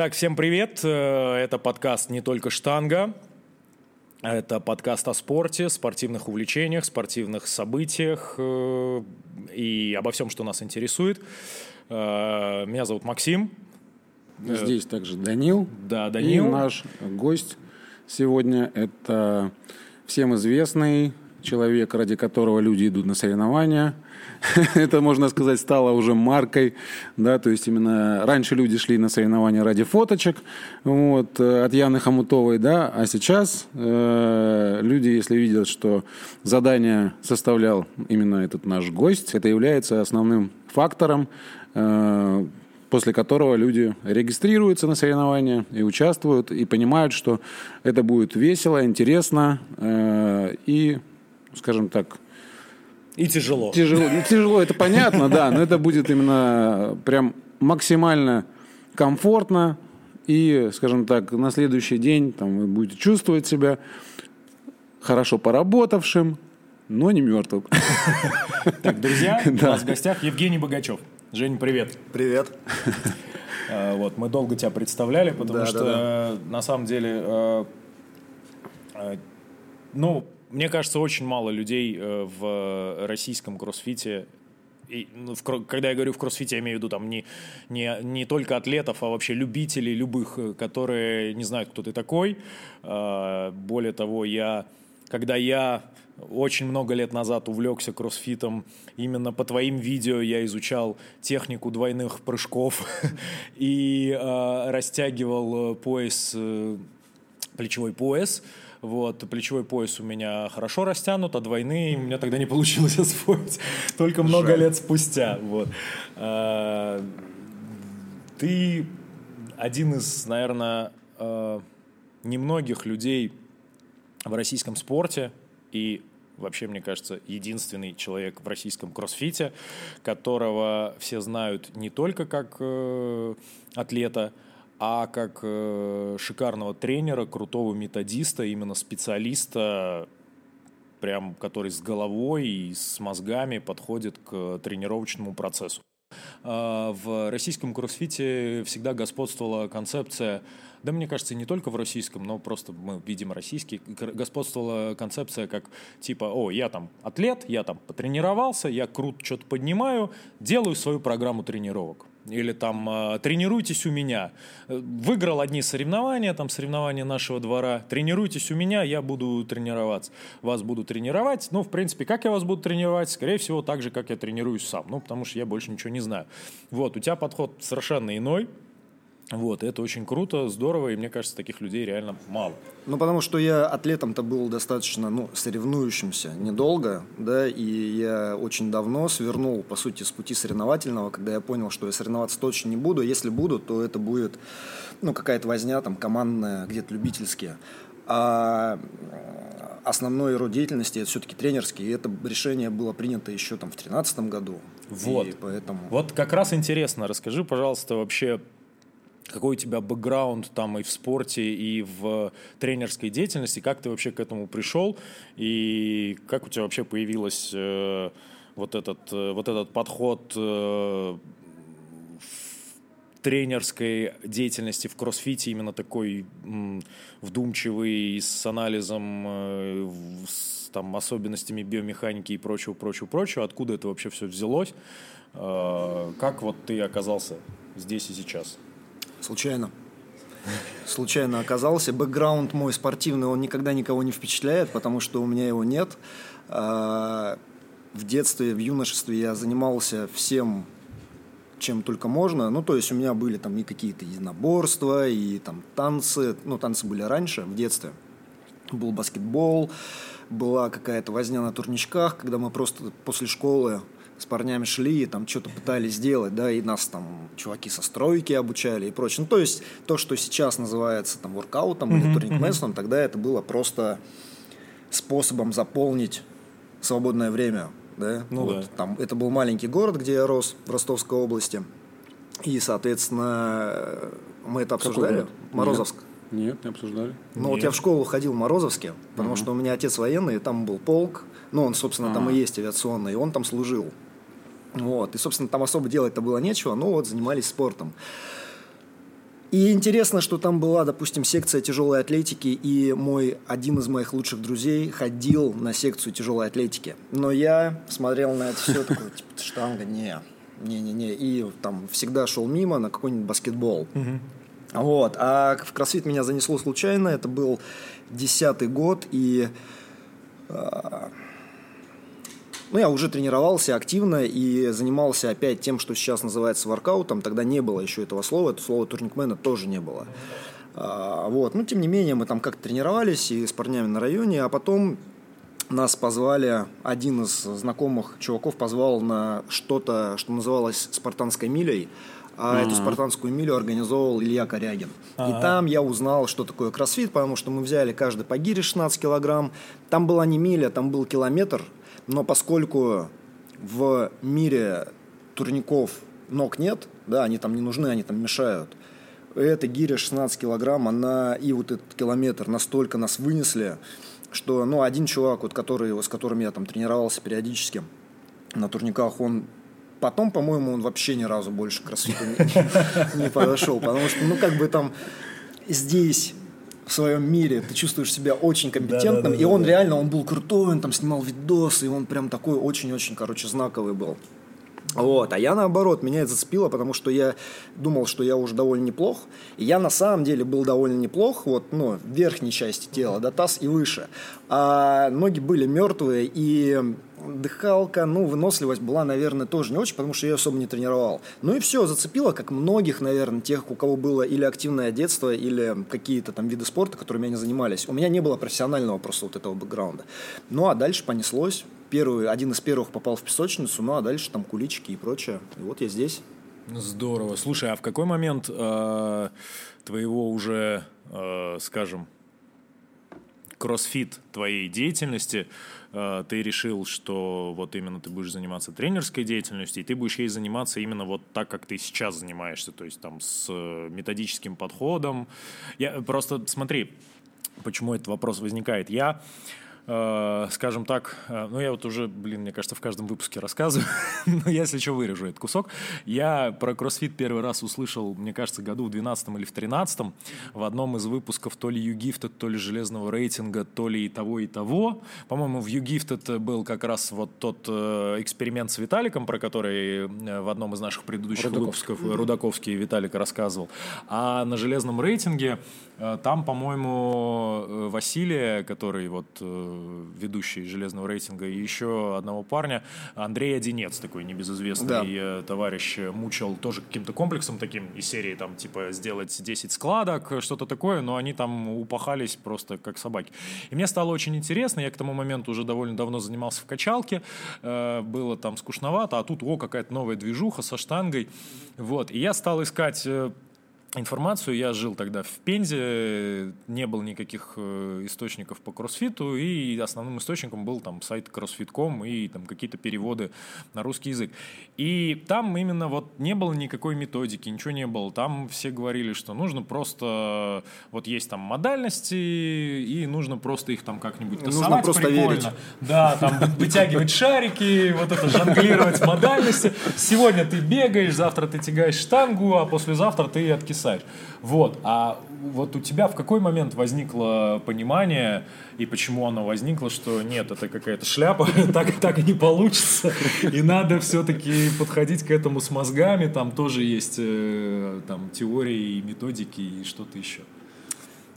Так, всем привет. Э, это подкаст «Не только штанга». Это подкаст о спорте, спортивных увлечениях, спортивных событиях э, и обо всем, что нас интересует. Э, меня зовут Максим. Здесь также Данил. Да, Данил. И наш гость сегодня – это всем известный человек, ради которого люди идут на соревнования – это, можно сказать, стало уже маркой, да, то есть именно раньше люди шли на соревнования ради фоточек, вот, э, от Яны Хомутовой, да, а сейчас э, люди, если видят, что задание составлял именно этот наш гость, это является основным фактором, э, после которого люди регистрируются на соревнования и участвуют, и понимают, что это будет весело, интересно э, и, скажем так, и тяжело. Тяжело, ну, тяжело, это понятно, да, но это будет именно прям максимально комфортно. И, скажем так, на следующий день там, вы будете чувствовать себя хорошо поработавшим, но не мертвым. Так, друзья, у нас в гостях Евгений Богачев. Жень, привет. Привет. А, вот, мы долго тебя представляли, потому что на самом деле, э, э, ну, мне кажется, очень мало людей э, в российском кроссфите и, ну, в, когда я говорю в кроссфите, я имею в виду там не, не, не только атлетов, а вообще любителей любых, э, которые не знают, кто ты такой. Более того, я, когда я очень много лет назад увлекся кроссфитом, именно по твоим видео я изучал технику двойных прыжков и э, растягивал пояс, плечевой пояс. Вот, плечевой пояс у меня хорошо растянут, а двойные у меня тогда не получилось освоить. Только много лет спустя. Вот. А, ты один из, наверное, а, немногих людей в российском спорте и вообще, мне кажется, единственный человек в российском кроссфите, которого все знают не только как э, атлета, а как э, шикарного тренера, крутого методиста, именно специалиста, прям который с головой и с мозгами подходит к тренировочному процессу. Э, в российском кроссфите всегда господствовала концепция да, мне кажется, не только в российском, но просто мы видим российский, господствовала концепция как типа, о, я там атлет, я там потренировался, я крут что-то поднимаю, делаю свою программу тренировок или там а, тренируйтесь у меня. Выиграл одни соревнования, там соревнования нашего двора. Тренируйтесь у меня, я буду тренироваться. Вас буду тренировать. Ну, в принципе, как я вас буду тренировать? Скорее всего, так же, как я тренируюсь сам. Ну, потому что я больше ничего не знаю. Вот, у тебя подход совершенно иной. Вот, это очень круто, здорово, и мне кажется, таких людей реально мало. Ну, потому что я атлетом-то был достаточно, ну, соревнующимся недолго, да, и я очень давно свернул, по сути, с пути соревновательного, когда я понял, что я соревноваться точно не буду, если буду, то это будет, ну, какая-то возня там командная, где-то любительские. А основной род деятельности это все-таки тренерский, и это решение было принято еще там в 2013 году. Вот. И поэтому... Вот как раз интересно, расскажи, пожалуйста, вообще какой у тебя бэкграунд там и в спорте, и в тренерской деятельности, как ты вообще к этому пришел, и как у тебя вообще появилась э, вот, этот, э, вот этот подход э, тренерской деятельности в кроссфите, именно такой м, вдумчивый, с анализом, э, с там, особенностями биомеханики и прочего, прочего, прочего, откуда это вообще все взялось, э, как вот ты оказался здесь и сейчас? Случайно. Случайно оказался. Бэкграунд мой спортивный, он никогда никого не впечатляет, потому что у меня его нет. А, в детстве, в юношестве я занимался всем, чем только можно. Ну, то есть у меня были там и какие-то единоборства, и там танцы. Ну, танцы были раньше, в детстве. Был баскетбол, была какая-то возня на турничках, когда мы просто после школы с парнями шли, там что-то пытались сделать, да, и нас там чуваки со стройки обучали и прочее. Ну, то есть то, что сейчас называется там воркаутом mm-hmm, или турник-мессом, mm-hmm. тогда это было просто способом заполнить свободное время, да. Ну, вот, да. Там, это был маленький город, где я рос, в Ростовской области. И, соответственно, мы это обсуждали. Морозовск. Нет. Нет, не обсуждали. Ну, вот я в школу ходил в Морозовске, потому угу. что у меня отец военный, и там был полк. Ну, он, собственно, А-а-а. там и есть авиационный, и он там служил. Вот. И, собственно, там особо делать-то было нечего, но вот занимались спортом. И интересно, что там была, допустим, секция тяжелой атлетики, и мой один из моих лучших друзей ходил на секцию тяжелой атлетики. Но я смотрел на это все такое, типа, штанга, не, не-не-не. И там всегда шел мимо на какой-нибудь баскетбол. Вот. А в кроссфит меня занесло случайно. Это был десятый год, и а, ну, я уже тренировался активно и занимался опять тем, что сейчас называется воркаутом. Тогда не было еще этого слова, это слово турникмена тоже не было. А, вот. Но, тем не менее, мы там как-то тренировались и с парнями на районе, а потом нас позвали, один из знакомых чуваков позвал на что-то, что называлось «Спартанской милей», а mm-hmm. эту спартанскую милю организовал Илья Корягин. Uh-huh. И там я узнал, что такое кроссфит, потому что мы взяли каждый по гире 16 килограмм. Там была не миля, там был километр, но поскольку в мире турников ног нет, да, они там не нужны, они там мешают, эта гиря 16 килограмм, она и вот этот километр настолько нас вынесли, что, ну, один чувак, вот, который, с которым я там тренировался периодически на турниках, он потом, по-моему, он вообще ни разу больше к не, не подошел, потому что, ну, как бы там здесь в своем мире, ты чувствуешь себя очень компетентным, да, да, да, и он реально, он был крутой, он там снимал видосы, и он прям такой очень-очень, короче, знаковый был. Вот, а я наоборот, меня это зацепило, потому что я думал, что я уже довольно неплох. И я на самом деле был довольно неплох, вот, ну, в верхней части тела, до таз и выше. А ноги были мертвые, и дыхалка, ну, выносливость была, наверное, тоже не очень, потому что я особо не тренировал. Ну и все, зацепило, как многих, наверное, тех, у кого было или активное детство, или какие-то там виды спорта, которыми они занимались. У меня не было профессионального просто вот этого бэкграунда. Ну, а дальше понеслось первый, один из первых попал в песочницу, ну а дальше там куличики и прочее. И вот я здесь. Здорово. Слушай, а в какой момент э, твоего уже, э, скажем, кроссфит твоей деятельности э, ты решил, что вот именно ты будешь заниматься тренерской деятельностью, и ты будешь ей заниматься именно вот так, как ты сейчас занимаешься, то есть там с методическим подходом. Я просто смотри, почему этот вопрос возникает. Я Э, скажем так, э, ну я вот уже, блин, мне кажется, в каждом выпуске рассказываю, но я, если что, вырежу этот кусок. Я про кроссфит первый раз услышал, мне кажется, году в 12 или в 13 в одном из выпусков то ли YouGifted, то ли железного рейтинга, то ли и того, и того. По-моему, в YouGifted был как раз вот тот э, эксперимент с Виталиком, про который в одном из наших предыдущих Рудаковский. выпусков Рудаковский Виталик рассказывал. А на железном рейтинге там, по-моему, Василия, который вот ведущий железного рейтинга, и еще одного парня, Андрей Одинец, такой небезызвестный да. Э, товарищ, э, мучил тоже каким-то комплексом таким из серии, там, типа, сделать 10 складок, что-то такое, но они там упахались просто как собаки. И мне стало очень интересно, я к тому моменту уже довольно давно занимался в качалке, э, было там скучновато, а тут, о, какая-то новая движуха со штангой, вот, и я стал искать информацию. Я жил тогда в Пензе, не было никаких э, источников по кроссфиту, и основным источником был там сайт crossfit.com и там какие-то переводы на русский язык. И там именно вот не было никакой методики, ничего не было. Там все говорили, что нужно просто, вот есть там модальности, и нужно просто их там как-нибудь тасовать Нужно просто прикольно. верить. Да, там вытягивать шарики, вот это жонглировать модальности. Сегодня ты бегаешь, завтра ты тягаешь штангу, а послезавтра ты откисаешь писать. Вот. А вот у тебя в какой момент возникло понимание, и почему оно возникло, что нет, это какая-то шляпа, так, так не получится, и надо все-таки подходить к этому с мозгами, там тоже есть э, там, теории и методики и что-то еще.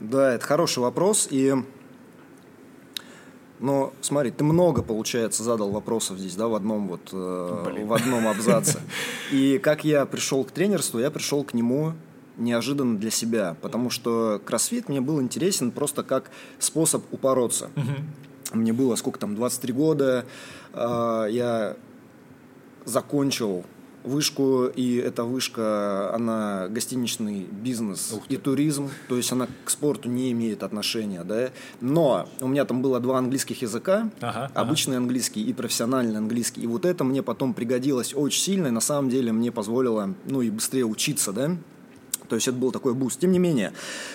Да, это хороший вопрос, и но смотри, ты много, получается, задал вопросов здесь, да, в одном вот, э, в одном абзаце. И как я пришел к тренерству, я пришел к нему неожиданно для себя, потому что кроссфит мне был интересен просто как способ упороться. Угу. Мне было сколько там, 23 года, э, я закончил вышку, и эта вышка, она гостиничный бизнес и туризм, то есть она к спорту не имеет отношения, да. Но у меня там было два английских языка, ага, обычный ага. английский и профессиональный английский, и вот это мне потом пригодилось очень сильно, и на самом деле мне позволило, ну и быстрее учиться, да. То есть это был такой буст. Тем не менее,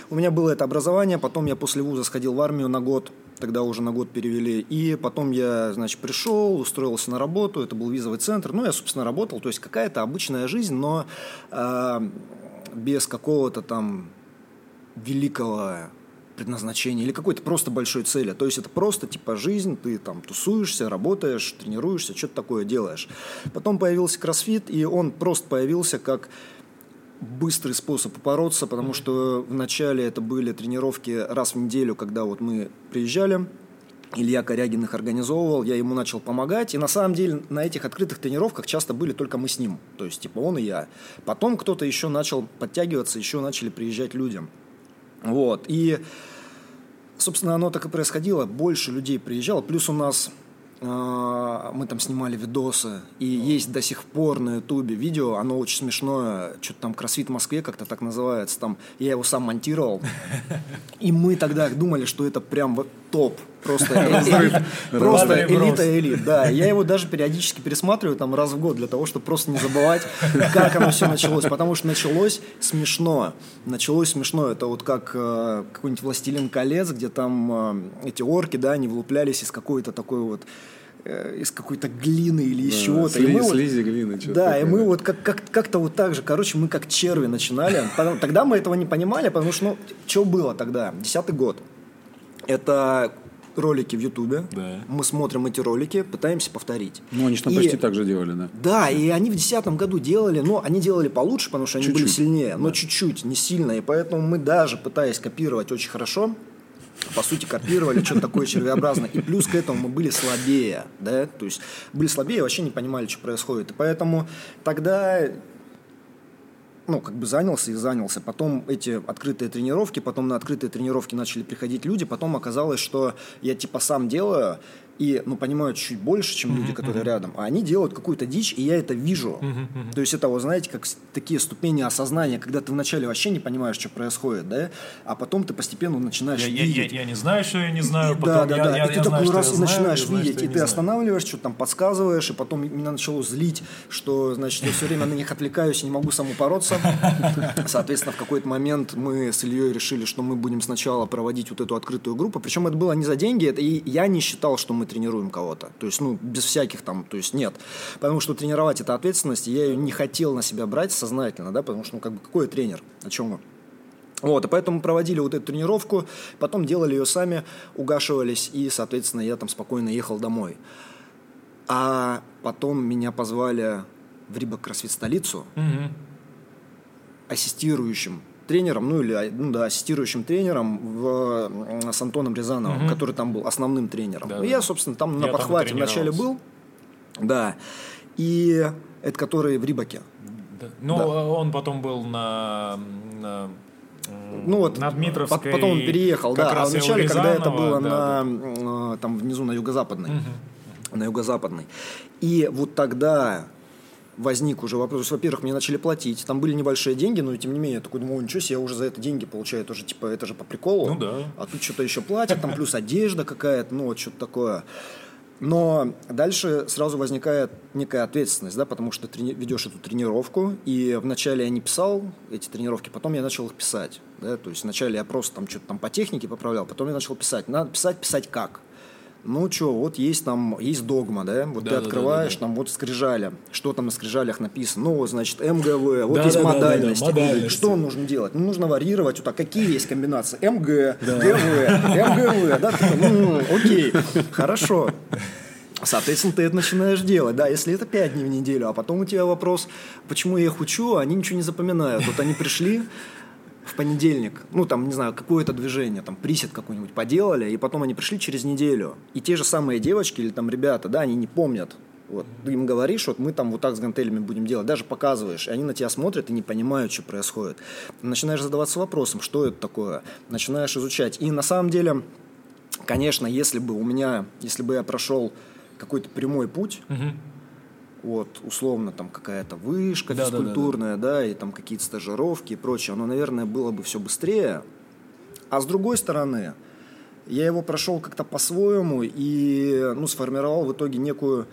у меня было это образование, потом я после вуза сходил в армию на год, тогда уже на год перевели, и потом я, значит, пришел, устроился на работу, это был визовый центр, ну, я, собственно, работал, то есть какая-то обычная жизнь, но э, без какого-то там великого предназначения или какой-то просто большой цели. То есть это просто типа жизнь, ты там тусуешься, работаешь, тренируешься, что-то такое делаешь. Потом появился кроссфит, и он просто появился как быстрый способ побороться, потому что вначале это были тренировки раз в неделю, когда вот мы приезжали, Илья Корягин их организовывал, я ему начал помогать, и на самом деле на этих открытых тренировках часто были только мы с ним, то есть типа он и я. Потом кто-то еще начал подтягиваться, еще начали приезжать людям. Вот, и, собственно, оно так и происходило, больше людей приезжало, плюс у нас мы там снимали видосы, и есть до сих пор на ютубе видео, оно очень смешное, что-то там «Кроссфит в Москве» как-то так называется, там я его сам монтировал, и мы тогда думали, что это прям топ, просто элита, просто элита элит, да, я его даже периодически пересматриваю там раз в год для того, чтобы просто не забывать, как оно все началось, потому что началось смешно, началось смешно, это вот как э, какой-нибудь «Властелин колец», где там э, эти орки, да, они вылуплялись из какой-то такой вот Э, из какой-то глины или из да, чего-то. Сли, и мы слизи вот, глины. Да, такое, и мы вот как, как, как-то вот так же, короче, мы как черви начинали. Тогда мы этого не понимали, потому что, ну, что было тогда? Десятый год. Это ролики в Ютубе. Да. Мы смотрим эти ролики, пытаемся повторить. Ну, они что и, почти так же делали, да? Да, и они в десятом году делали, но они делали получше, потому что они чуть-чуть, были сильнее, да. но чуть-чуть, не сильно. И поэтому мы даже, пытаясь копировать очень хорошо, по сути, копировали что-то такое червеобразное. И плюс к этому мы были слабее, да, то есть были слабее, вообще не понимали, что происходит. И поэтому тогда ну, как бы занялся и занялся. Потом эти открытые тренировки, потом на открытые тренировки начали приходить люди, потом оказалось, что я типа сам делаю, и, ну, понимают чуть больше, чем люди, которые рядом. А они делают какую-то дичь, и я это вижу. То есть это, вы знаете, как такие ступени осознания, когда ты вначале вообще не понимаешь, что происходит, да, а потом ты постепенно начинаешь я, видеть. Я, я, я не знаю, что я не знаю, потом да, да, я, да. Я, и ты такой раз начинаешь знаю, видеть, и ты останавливаешь, что-то там подсказываешь, и потом меня начало злить, что, значит, я все время на них отвлекаюсь и не могу сам упороться. Соответственно, в какой-то момент мы с Ильей решили, что мы будем сначала проводить вот эту открытую группу, причем это было не за деньги, это и я не считал, что мы тренируем кого-то. То есть, ну, без всяких там, то есть нет. Потому что тренировать это ответственность, я ее не хотел на себя брать сознательно, да, потому что, ну, как бы, какой тренер, о чем мы? Вот, и поэтому проводили вот эту тренировку, потом делали ее сами, угашивались, и, соответственно, я там спокойно ехал домой. А потом меня позвали в Рибок Кроссфит столицу угу. ассистирующим тренером, ну или ну, да, ассистирующим тренером в, с Антоном Рязановым, угу. который там был основным тренером. Да, и да. я, собственно, там я на подхвате вначале был. Да. И это который в Рибаке. Да. Ну, да. он потом был на, на ну вот, на Дмитровской. Потом он переехал, да. А вначале, когда это было да, на, да. там внизу на юго-западной. Угу. На юго-западной. И вот тогда возник уже вопрос. Во-первых, мне начали платить. Там были небольшие деньги, но тем не менее, я такой думаю, ничего себе, я уже за это деньги получаю. Тоже, типа, это же по приколу. Ну да. А тут что-то еще платят, там плюс одежда какая-то, ну вот что-то такое. Но дальше сразу возникает некая ответственность, да, потому что ты ведешь эту тренировку, и вначале я не писал эти тренировки, потом я начал их писать. Да, то есть вначале я просто там что-то там по технике поправлял, потом я начал писать. Надо писать, писать как? Ну что, вот есть там, есть догма, да, вот да, ты да, открываешь, да, да, да. там вот скрижали, что там на скрижалях написано, ну, вот, значит, МГВ, вот да, есть да, модальности. Да, да, да, модальности. Что нужно делать? Ну, нужно варьировать, вот так, какие есть комбинации? МГ, да. ГВ, МГВ, да, ну, окей, хорошо. Соответственно, ты это начинаешь делать. Да, если это 5 дней в неделю, а потом у тебя вопрос, почему я их учу, а они ничего не запоминают. Вот они пришли, в понедельник, ну там, не знаю, какое-то движение, там присед какой-нибудь поделали, и потом они пришли через неделю. И те же самые девочки или там ребята, да, они не помнят. Вот, ты им говоришь, вот мы там вот так с гантелями будем делать, даже показываешь, и они на тебя смотрят и не понимают, что происходит. начинаешь задаваться вопросом, что это такое, начинаешь изучать. И на самом деле, конечно, если бы у меня, если бы я прошел какой-то прямой путь, угу вот, условно, там какая-то вышка да, физкультурная, да, да, да. да, и там какие-то стажировки и прочее, оно, наверное, было бы все быстрее. А с другой стороны, я его прошел как-то по-своему и, ну, сформировал в итоге некую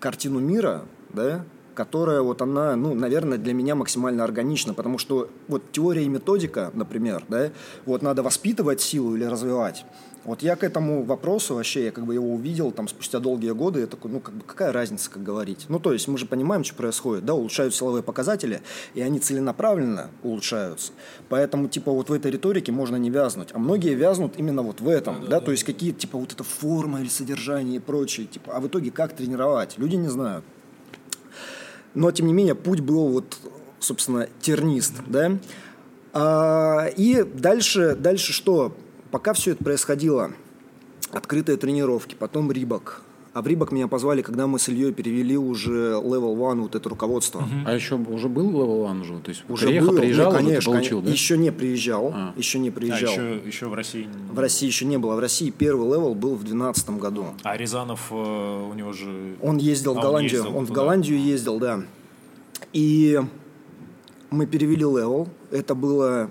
картину мира, да, которая вот она, ну, наверное, для меня максимально органична, потому что вот теория и методика, например, да, вот надо воспитывать силу или развивать. Вот я к этому вопросу вообще, я как бы его увидел там спустя долгие годы, я такой, ну как бы какая разница, как говорить. Ну то есть мы же понимаем, что происходит, да, улучшают силовые показатели, и они целенаправленно улучшаются. Поэтому типа вот в этой риторике можно не вязнуть, а многие вязнут именно вот в этом, да, да, да, то есть какие типа вот эта форма или содержание и прочее, типа, а в итоге как тренировать, люди не знают. Но, тем не менее, путь был вот, собственно, тернист, да. А, и дальше, дальше что? Пока все это происходило, открытые тренировки, потом Reebok, а в Reebok меня позвали, когда мы с Ильей перевели уже Level One, вот это руководство. Угу. А еще уже был Level One уже? То есть уже приехал, был, приезжал, ну, конечно, получил, конечно. да? Еще не приезжал, а. еще не приезжал. А еще, еще в России? В России еще не было. В России первый Level был в 2012 году. А Рязанов э, у него же... Он ездил а, в Голландию. Он, ездил он в Голландию ездил, да. И мы перевели Level. Это было...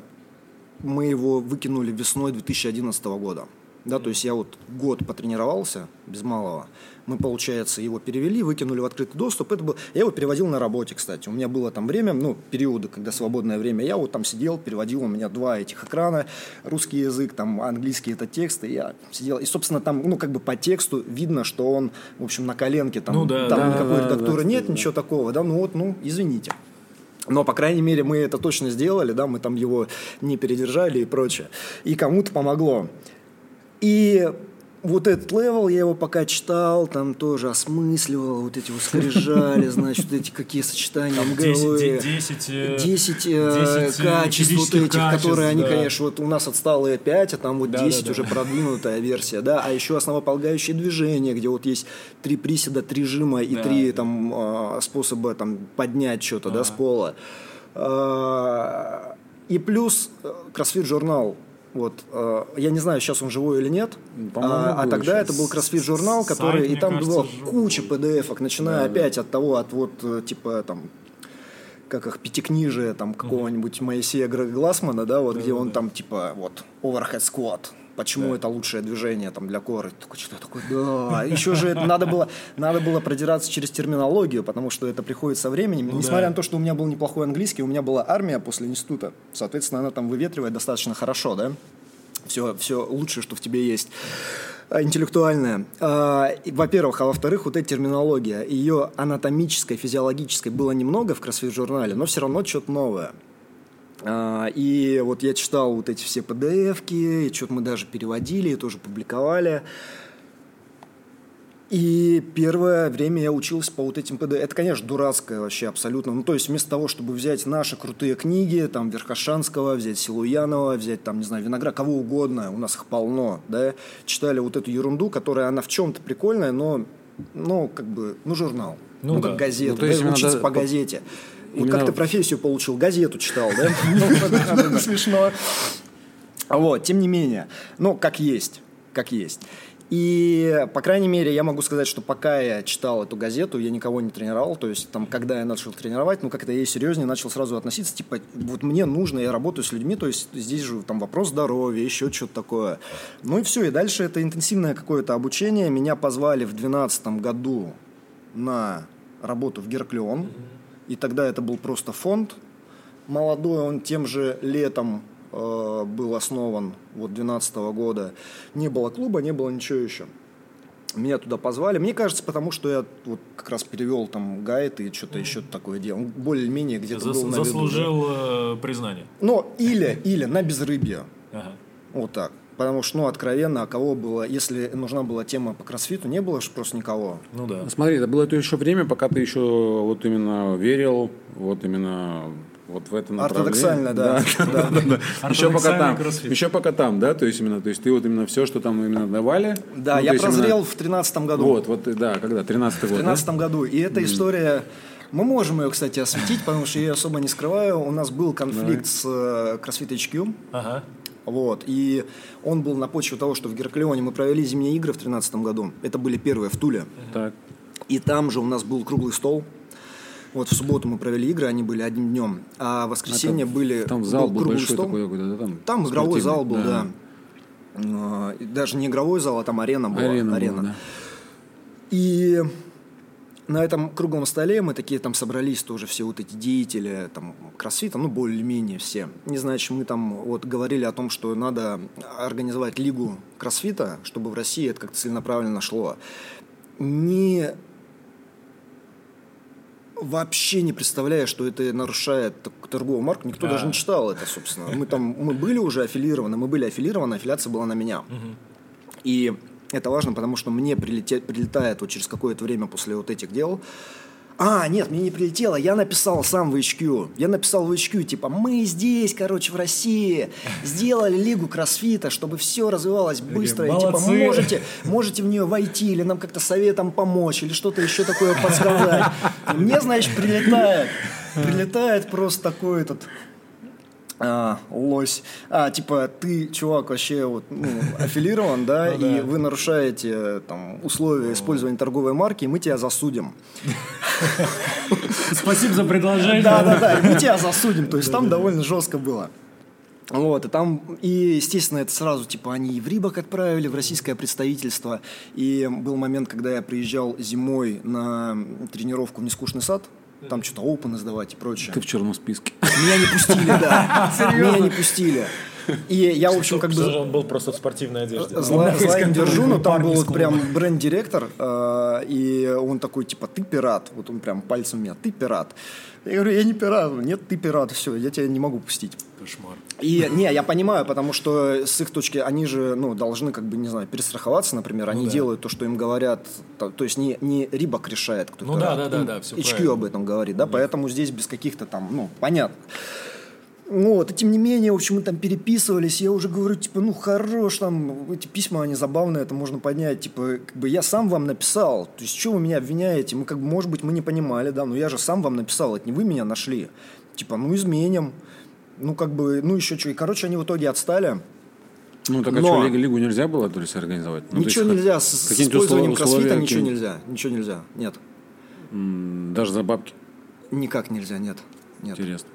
Мы его выкинули весной 2011 года. Да, то есть я вот год потренировался без малого. Мы, получается, его перевели, выкинули в открытый доступ. Это был... Я его переводил на работе, кстати. У меня было там время, ну, периоды, когда свободное время. Я вот там сидел, переводил, у меня два этих экрана, русский язык, там английский это тексты. Я сидел, и, собственно, там, ну, как бы по тексту видно, что он, в общем, на коленке, там, ну, да, там да, никакой да, редактуры да, нет, да. ничего такого, да, ну вот, ну, извините. Но, по крайней мере, мы это точно сделали, да, мы там его не передержали и прочее. И кому-то помогло. И вот этот Level, я его пока читал, там тоже осмысливал, вот эти вот скрижали, значит, вот эти какие сочетания там МГВ. 10, 10, 10, 10 качеств вот этих, качеств, которые они, да. конечно, вот у нас отсталые 5, а там вот да, 10 да, уже продвинутая версия, да, а еще основополагающие движения, где вот есть три приседа, три жима и три там а, способа там поднять что-то, а. да, с пола. А, и плюс э, CrossFit журнал вот, э, я не знаю, сейчас он живой или нет, а, а тогда это был кроссфит журнал, который Сайт, и там кажется, была куча PDF-ок, начиная да, опять да. от того, от вот э, типа там как их пятикнижие там какого-нибудь Моисея Глассмана, да, вот да, где да, он да. там типа вот overhead squat, почему да. это лучшее движение там для коры. Такой, что такое, да. Еще же это надо было, надо было продираться через терминологию, потому что это приходит со временем. Ну, Несмотря да. на то, что у меня был неплохой английский, у меня была армия после института. Соответственно, она там выветривает достаточно хорошо, да. Все, все лучшее, что в тебе есть а, интеллектуальная. Во-первых, а во-вторых, вот эта терминология, ее анатомической, физиологической было немного в кроссфит-журнале, но все равно что-то новое. А, и вот я читал вот эти все PDF-ки, и что-то мы даже переводили, тоже публиковали. И первое время я учился по вот этим PDF. Это, конечно, дурацкое вообще абсолютно. Ну, то есть вместо того, чтобы взять наши крутые книги, там, Верхошанского, взять Силуянова, взять, там, не знаю, Виноград, кого угодно, у нас их полно, да, читали вот эту ерунду, которая, она в чем-то прикольная, но, ну, как бы, ну, журнал. Ну, ну да. как газета, ну, то есть да, учиться надо... по газете. Вот как ты профессию получил? Газету читал, да? Смешно. Вот, тем не менее, ну, как есть, как есть. И, по крайней мере, я могу сказать, что пока я читал эту газету, я никого не тренировал. То есть, там, когда я начал тренировать, ну, как-то я серьезнее начал сразу относиться, типа, вот мне нужно, я работаю с людьми, то есть, здесь же там вопрос здоровья, еще что-то такое. Ну и все, и дальше это интенсивное какое-то обучение. Меня позвали в 2012 году на работу в Герклеон. И тогда это был просто фонд. Молодой он тем же летом э, был основан, вот 2012 года. Не было клуба, не было ничего еще. Меня туда позвали. Мне кажется, потому что я вот как раз перевел там гайд и что-то еще такое делал. Более-менее где-то Зас, был на Заслужил виду, да. Э, признание. Но или, или на безрыбье. Ага. Вот так. Потому что, ну, откровенно, а кого было, если нужна была тема по кроссфиту, не было же просто никого. Ну да. Смотри, это было то еще время, пока ты еще вот именно верил, вот именно вот в это направление. Ортодоксально, да. да, да, да, да. Еще пока там, еще пока там, да, то есть именно, то есть ты вот именно все, что там именно давали. Да, ну, я прозрел именно... в тринадцатом году. Вот, вот, да, когда, тринадцатый год. В тринадцатом да? году, и эта история. Мы можем ее, кстати, осветить, потому что я ее особо не скрываю. У нас был конфликт с uh, CrossFit HQ. Ага. Вот. И он был на почве того, что в Гераклеоне мы провели зимние игры в 2013 году. Это были первые в Туле. Так. И там же у нас был круглый стол. Вот в субботу мы провели игры, они были одним днем. А в воскресенье а там, были там зал был, был большой стол. такой, да, там, там игровой зал был, да. да. Даже не игровой зал, а там арена была. Арена, арена. Была, да. И на этом круглом столе мы такие там собрались тоже все вот эти деятели там кроссфита, ну более-менее все. Не значит, мы там вот говорили о том, что надо организовать лигу кроссфита, чтобы в России это как-то целенаправленно шло. Не вообще не представляя, что это нарушает торговую марку, никто да. даже не читал это, собственно. Мы там, мы были уже аффилированы, мы были аффилированы, аффилиация была на меня. Угу. И это важно, потому что мне прилетет, прилетает вот через какое-то время после вот этих дел, а, нет, мне не прилетело, я написал сам в HQ. Я написал в HQ, типа, мы здесь, короче, в России сделали лигу кроссфита, чтобы все развивалось быстро. И, типа, можете, можете в нее войти, или нам как-то советом помочь, или что-то еще такое подсказать. И мне, значит, прилетает, прилетает просто такой этот а, лось. А, типа, ты, чувак, вообще вот, ну, аффилирован, да, ну, и да. вы нарушаете там, условия использования торговой марки, и мы тебя засудим. Спасибо за предложение. Да, да, да, мы тебя засудим. То есть там довольно жестко было. Вот, и там, и, естественно, это сразу, типа, они и в Рибок отправили, в российское представительство. И был момент, когда я приезжал зимой на тренировку в Нескучный сад, там что-то опены сдавать и прочее. Ты в черном списке. Меня не пустили, да. Меня не пустили. И я, в общем, как бы... Он был просто в спортивной одежде. Зла, держу, но там был вот прям бренд-директор, э, и он такой, типа, ты пират. Вот он прям пальцем меня, ты пират. Я говорю, я не пират. Нет, ты пират, все, я тебя не могу пустить. Кошмар. И не, я понимаю, потому что с их точки, они же, ну, должны, как бы, не знаю, перестраховаться, например, они ну, да. делают то, что им говорят, то, то есть не, не Рибак решает, кто Ну да, да, да, да, все HQ правильно. об этом говорит, да, поэтому здесь без каких-то там, ну, понятно. Вот, и тем не менее, в общем, мы там переписывались, я уже говорю, типа, ну, хорош, там, эти письма, они забавные, это можно поднять, типа, как бы я сам вам написал, то есть, что вы меня обвиняете, мы, как бы, может быть, мы не понимали, да, но я же сам вам написал, это не вы меня нашли, типа, ну, изменим, ну, как бы, ну, еще что, и, короче, они в итоге отстали, ну, так а Но... что, лигу, лигу нельзя было, то есть, организовать? Ну, ничего есть, нельзя, с, использованием кроссфита ничего нельзя, ничего нельзя, нет. Даже за бабки? Никак нельзя, нет. нет. Интересно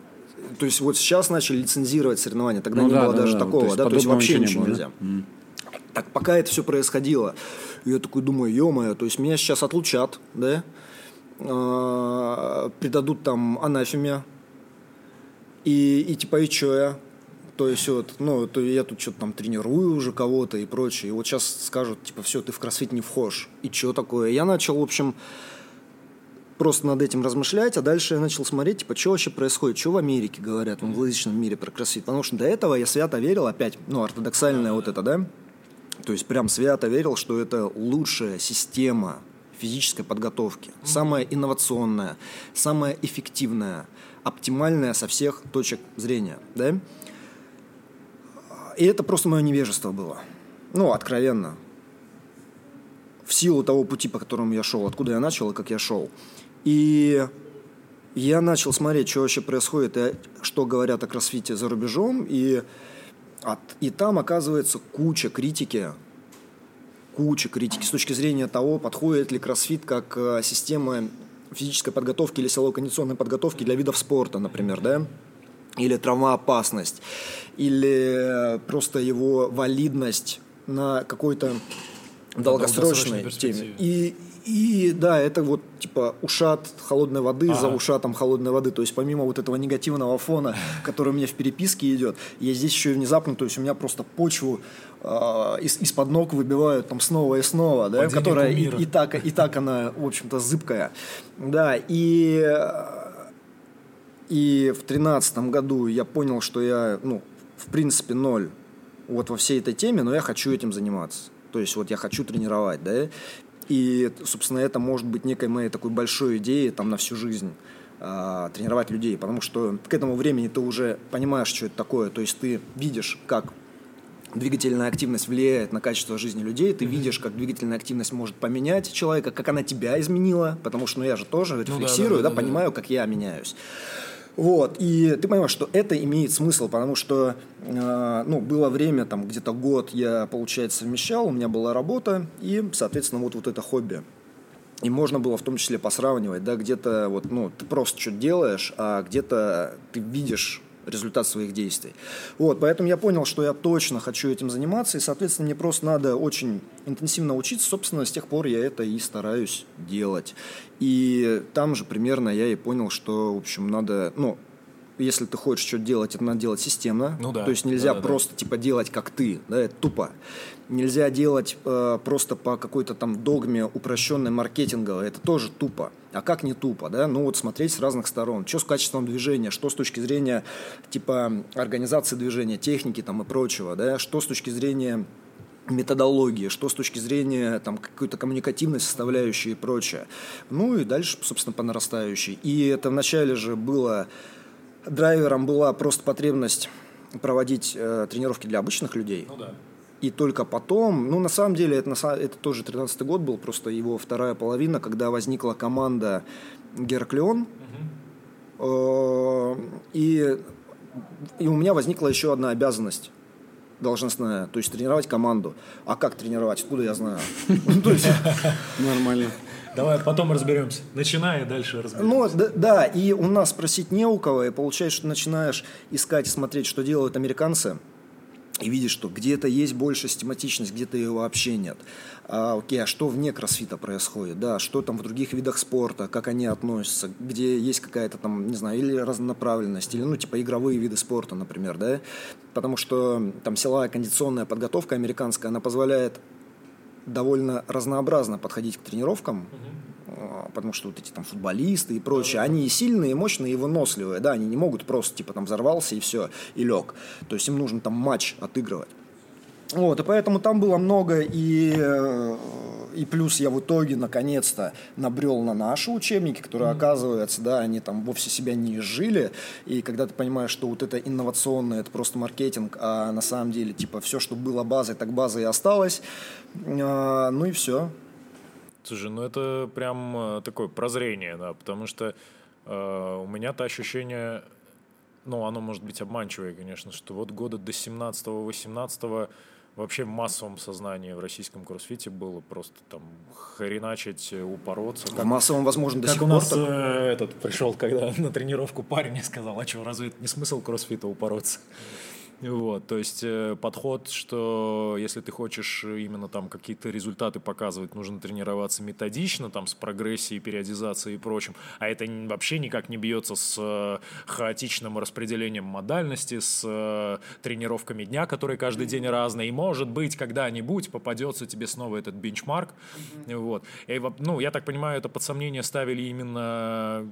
то есть вот сейчас начали лицензировать соревнования, тогда ну, не да, было да, даже да, такого, то да, то есть вообще ничего было, нельзя. Да? Так пока это все происходило, я такой думаю, ё то есть меня сейчас отлучат, да, а, придадут там анафеме, и, и типа, и чё я? То есть вот, ну, то я тут что-то там тренирую уже кого-то и прочее. И вот сейчас скажут, типа, все, ты в кроссфит не вхож. И что такое? Я начал, в общем, просто над этим размышлять, а дальше я начал смотреть, типа, что вообще происходит, что в Америке говорят, в англоязычном мире про кроссфит. Потому что до этого я свято верил, опять, ну, ортодоксальная вот это, да, то есть прям свято верил, что это лучшая система физической подготовки, самая инновационная, самая эффективная, оптимальная со всех точек зрения, да. И это просто мое невежество было. Ну, откровенно. В силу того пути, по которому я шел, откуда я начал и как я шел. И я начал смотреть, что вообще происходит, и что говорят о кроссфите за рубежом, и, от, и там оказывается куча критики, куча критики с точки зрения того, подходит ли кроссфит как э, система физической подготовки или силово-кондиционной подготовки для видов спорта, например, да, или травмоопасность, или просто его валидность на какой-то долгосрочной, долгосрочной теме. И, и да, это вот типа ушат холодной воды ага. за ушатом холодной воды. То есть помимо вот этого негативного фона, который у меня в переписке идет, я здесь еще и внезапно, то есть у меня просто почву э, из, из-под ног выбивают там снова и снова, да, которая и, и, так, и так она, в общем-то, зыбкая. Да, и, и в тринадцатом году я понял, что я, ну, в принципе, ноль вот во всей этой теме, но я хочу этим заниматься. То есть вот я хочу тренировать, да, и, собственно, это может быть некой моей такой большой идеей там на всю жизнь э, тренировать людей, потому что к этому времени ты уже понимаешь, что это такое, то есть ты видишь, как двигательная активность влияет на качество жизни людей, ты mm-hmm. видишь, как двигательная активность может поменять человека, как она тебя изменила, потому что ну, я же тоже рефлексирую, ну, да, да, да, да, понимаю, как я меняюсь. Вот, и ты понимаешь, что это имеет смысл, потому что, э, ну, было время, там, где-то год я, получается, совмещал, у меня была работа и, соответственно, вот, вот это хобби. И можно было в том числе посравнивать, да, где-то вот, ну, ты просто что-то делаешь, а где-то ты видишь результат своих действий. Вот, поэтому я понял, что я точно хочу этим заниматься, и, соответственно, мне просто надо очень интенсивно учиться, собственно, с тех пор я это и стараюсь делать. И там же примерно я и понял, что, в общем, надо, ну, если ты хочешь что-то делать, это надо делать системно. Ну да. То есть нельзя да, да, просто да. типа делать как ты, да, это тупо. Нельзя делать э, просто по какой-то там догме упрощенной маркетинговой, это тоже тупо. А как не тупо, да? Ну вот смотреть с разных сторон. Что с качеством движения, что с точки зрения типа организации движения, техники там и прочего, да? Что с точки зрения методологии, что с точки зрения там, какой-то коммуникативной составляющей и прочее. Ну и дальше, собственно, по нарастающей. И это вначале же было драйвером была просто потребность проводить э, тренировки для обычных людей. Ну да. И только потом, ну на самом деле это, это тоже 13 год был, просто его вторая половина, когда возникла команда Гераклеон. Угу. Э, и, и у меня возникла еще одна обязанность должностная, то есть тренировать команду. А как тренировать? Откуда я знаю? Нормально. Давай потом разберемся. Начинай, и дальше разберемся. Ну, да, да, и у нас спросить не у кого, и получается, что начинаешь искать и смотреть, что делают американцы, и видишь, что где-то есть больше систематичность, где-то ее вообще нет. А, окей, а что вне кроссфита происходит? Да, что там в других видах спорта, как они относятся, где есть какая-то там, не знаю, или разнонаправленность, или, ну, типа игровые виды спорта, например, да? Потому что там силовая кондиционная подготовка американская, она позволяет довольно разнообразно подходить к тренировкам. Потому что вот эти там футболисты и прочее, они и сильные, и мощные, и выносливые, да, они не могут просто типа там взорвался и все, и лег. То есть им нужно там матч отыгрывать. Вот, и поэтому там было много, и, э, и плюс я в итоге наконец-то набрел на наши учебники, которые, mm-hmm. оказывается, да, они там вовсе себя не изжили, и когда ты понимаешь, что вот это инновационное, это просто маркетинг, а на самом деле, типа, все, что было базой, так базой и осталось, э, ну и все. Слушай, ну это прям э, такое прозрение, да, потому что э, у меня-то ощущение ну, оно может быть обманчивое, конечно, что вот года до 17-18 вообще в массовом сознании в российском кроссфите было просто там хреначить, упороться. Как, в массовом, возможно, до как сих у нас пор. Э, этот пришел, когда на тренировку парень и сказал, а что, разве это не смысл кроссфита упороться? Вот, то есть э, подход, что если ты хочешь именно там какие-то результаты показывать, нужно тренироваться методично, там с прогрессией, периодизацией и прочим, а это вообще никак не бьется с э, хаотичным распределением модальности, с э, тренировками дня, которые каждый день разные, и может быть когда-нибудь попадется тебе снова этот бенчмарк, mm-hmm. вот. И, ну, я так понимаю, это под сомнение ставили именно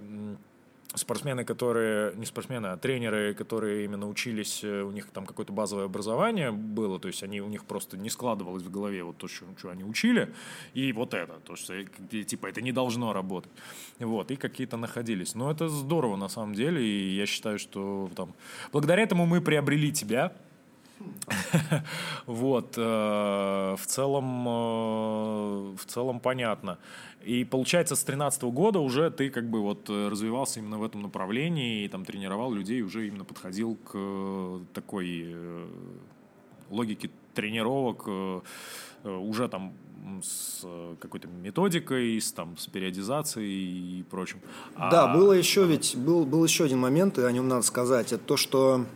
спортсмены, которые, не спортсмены, а тренеры, которые именно учились, э, у них там какое-то базовое образование было, то есть они, у них просто не складывалось в голове вот то, что, что они учили, и вот это, то, что типа это не должно работать. Вот, и какие-то находились. Но это здорово на самом деле, и я считаю, что там, благодаря этому мы приобрели тебя, вот, э, в целом, э, в целом понятно. И получается, с 2013 года уже ты как бы вот э, развивался именно в этом направлении и там тренировал людей, уже именно подходил к э, такой э, логике тренировок, уже там с какой-то методикой, с, там, с периодизацией и прочим. Да, а... было еще ведь, был, был еще один момент, и о нем надо сказать, это то, что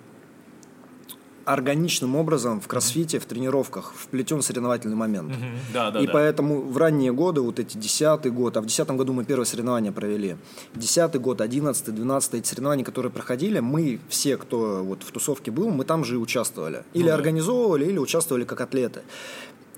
органичным образом в кроссфите, в тренировках вплетен соревновательный момент. Да, да, и да. поэтому в ранние годы, вот эти десятый год, а в десятом году мы первое соревнование провели, десятый год, одиннадцатый, двенадцатый, эти соревнования, которые проходили, мы все, кто вот в тусовке был, мы там же и участвовали. Или ну, да. организовывали, или участвовали как атлеты.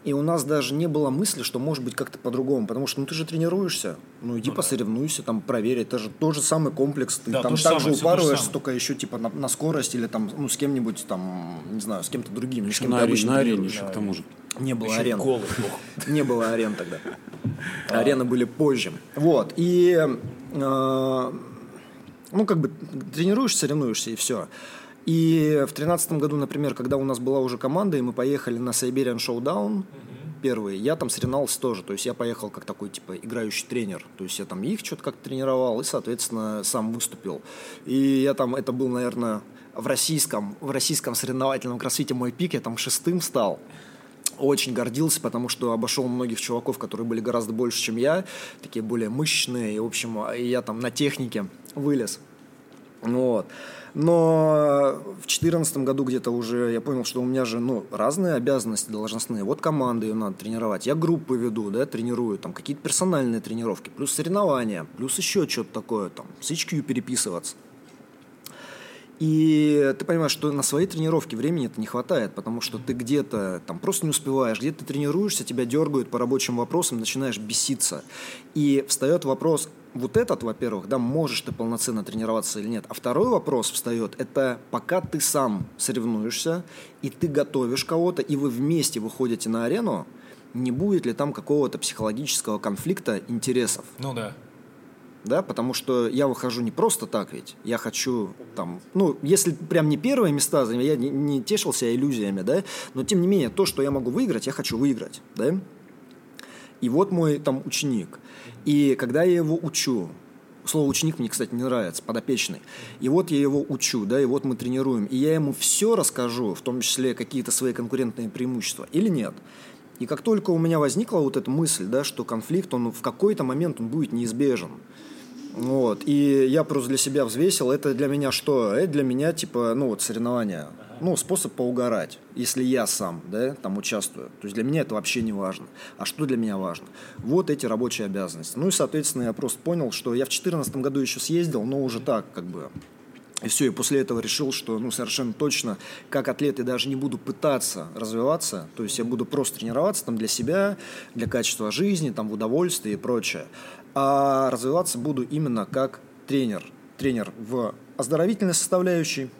И у нас даже не было мысли, что может быть как-то по-другому, потому что ну ты же тренируешься, ну иди ну, посоревнуйся, там проверь, это же тот же самый комплекс, ты да, там так же упарываешься, только еще типа на, на скорость или там ну с кем-нибудь там не знаю с кем-то другим, еще с кем-то на, арене, на арене еще к тому же. Не было еще арен. Голый, не было арен тогда. Арены были позже. Вот и э, ну как бы тренируешься, соревнуешься и все. И в тринадцатом году, например, когда у нас была уже команда, и мы поехали на Siberian Showdown, mm-hmm. первый, я там соревновался тоже. То есть я поехал как такой, типа, играющий тренер. То есть я там их что-то как-то тренировал и, соответственно, сам выступил. И я там, это был, наверное, в российском, в российском соревновательном кроссфите мой пик, я там шестым стал очень гордился, потому что обошел многих чуваков, которые были гораздо больше, чем я, такие более мощные, и, в общем, я там на технике вылез. Вот. Но в 2014 году где-то уже я понял, что у меня же ну, разные обязанности должностные. Вот команды ее надо тренировать. Я группы веду, да, тренирую, там какие-то персональные тренировки, плюс соревнования, плюс еще что-то такое, там, с HQ переписываться. И ты понимаешь, что на своей тренировке времени это не хватает, потому что ты где-то там просто не успеваешь, где-то тренируешься, тебя дергают по рабочим вопросам, начинаешь беситься. И встает вопрос, вот этот, во-первых, да, можешь ты полноценно тренироваться или нет. А второй вопрос встает, это пока ты сам соревнуешься, и ты готовишь кого-то, и вы вместе выходите на арену, не будет ли там какого-то психологического конфликта интересов? Ну да да, потому что я выхожу не просто так ведь, я хочу там, ну, если прям не первые места, я не, не тешился иллюзиями, да, но тем не менее, то, что я могу выиграть, я хочу выиграть, да, и вот мой там ученик, и когда я его учу, Слово ученик мне, кстати, не нравится, подопечный. И вот я его учу, да, и вот мы тренируем. И я ему все расскажу, в том числе какие-то свои конкурентные преимущества, или нет. И как только у меня возникла вот эта мысль, да, что конфликт, он в какой-то момент он будет неизбежен. Вот. И я просто для себя взвесил, это для меня что? Это для меня, типа, ну вот соревнования. Ну, способ поугарать, если я сам, да, там участвую. То есть для меня это вообще не важно. А что для меня важно? Вот эти рабочие обязанности. Ну и, соответственно, я просто понял, что я в 2014 году еще съездил, но уже так, как бы, и все, и после этого решил, что ну, совершенно точно, как атлет я даже не буду пытаться развиваться, то есть я буду просто тренироваться там для себя, для качества жизни, там в удовольствии и прочее а развиваться буду именно как тренер. Тренер в оздоровительной составляющей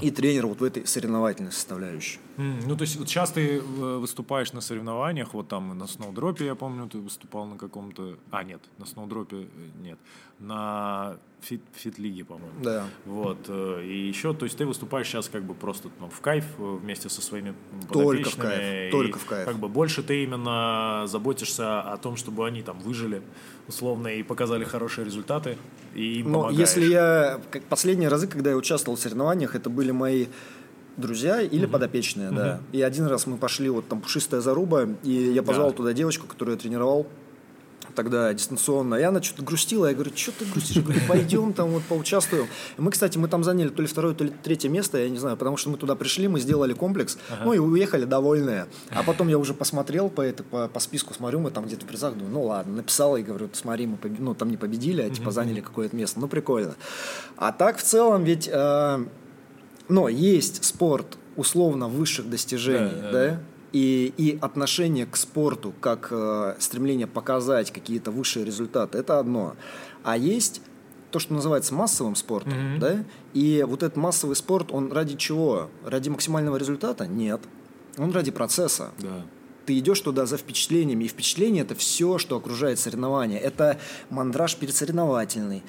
и тренер вот в этой соревновательной составляющей. Mm, ну, то есть вот сейчас ты э, выступаешь на соревнованиях, вот там на Snowdrop'е, я помню, ты выступал на каком-то... А, нет, на Snowdrop'е э, нет. На фит, фит-лиге, по-моему. Да. Вот. Э, и еще, то есть ты выступаешь сейчас как бы просто ну, в кайф вместе со своими Только в кайф, только в кайф. Как бы больше ты именно заботишься о том, чтобы они там выжили условно и показали хорошие результаты, и им Но помогаешь. если я... Последние разы, когда я участвовал в соревнованиях, это были мои друзья или угу. подопечные, угу. да. И один раз мы пошли, вот там пушистая заруба, и я позвал да. туда девочку, которую я тренировал тогда дистанционно. И она что-то грустила. Я говорю, что ты грустишь? Я говорю, пойдем там вот поучаствуем. И мы, кстати, мы там заняли то ли второе, то ли третье место, я не знаю, потому что мы туда пришли, мы сделали комплекс, ага. ну и уехали довольные. А потом я уже посмотрел по, это, по, по списку, смотрю, мы там где-то в призах, думаю, ну ладно, написал и говорю, смотри, мы ну, там не победили, а типа заняли какое-то место. Ну, прикольно. А так в целом ведь, э, но есть спорт условно высших достижений, да, да, да? И, и отношение к спорту, как э, стремление показать какие-то высшие результаты, это одно. А есть то, что называется массовым спортом, mm-hmm. да? И вот этот массовый спорт, он ради чего? Ради максимального результата? Нет. Он ради процесса. Да ты идешь туда за впечатлениями, и впечатление – это все, что окружает соревнования. Это мандраж передсоревновательный,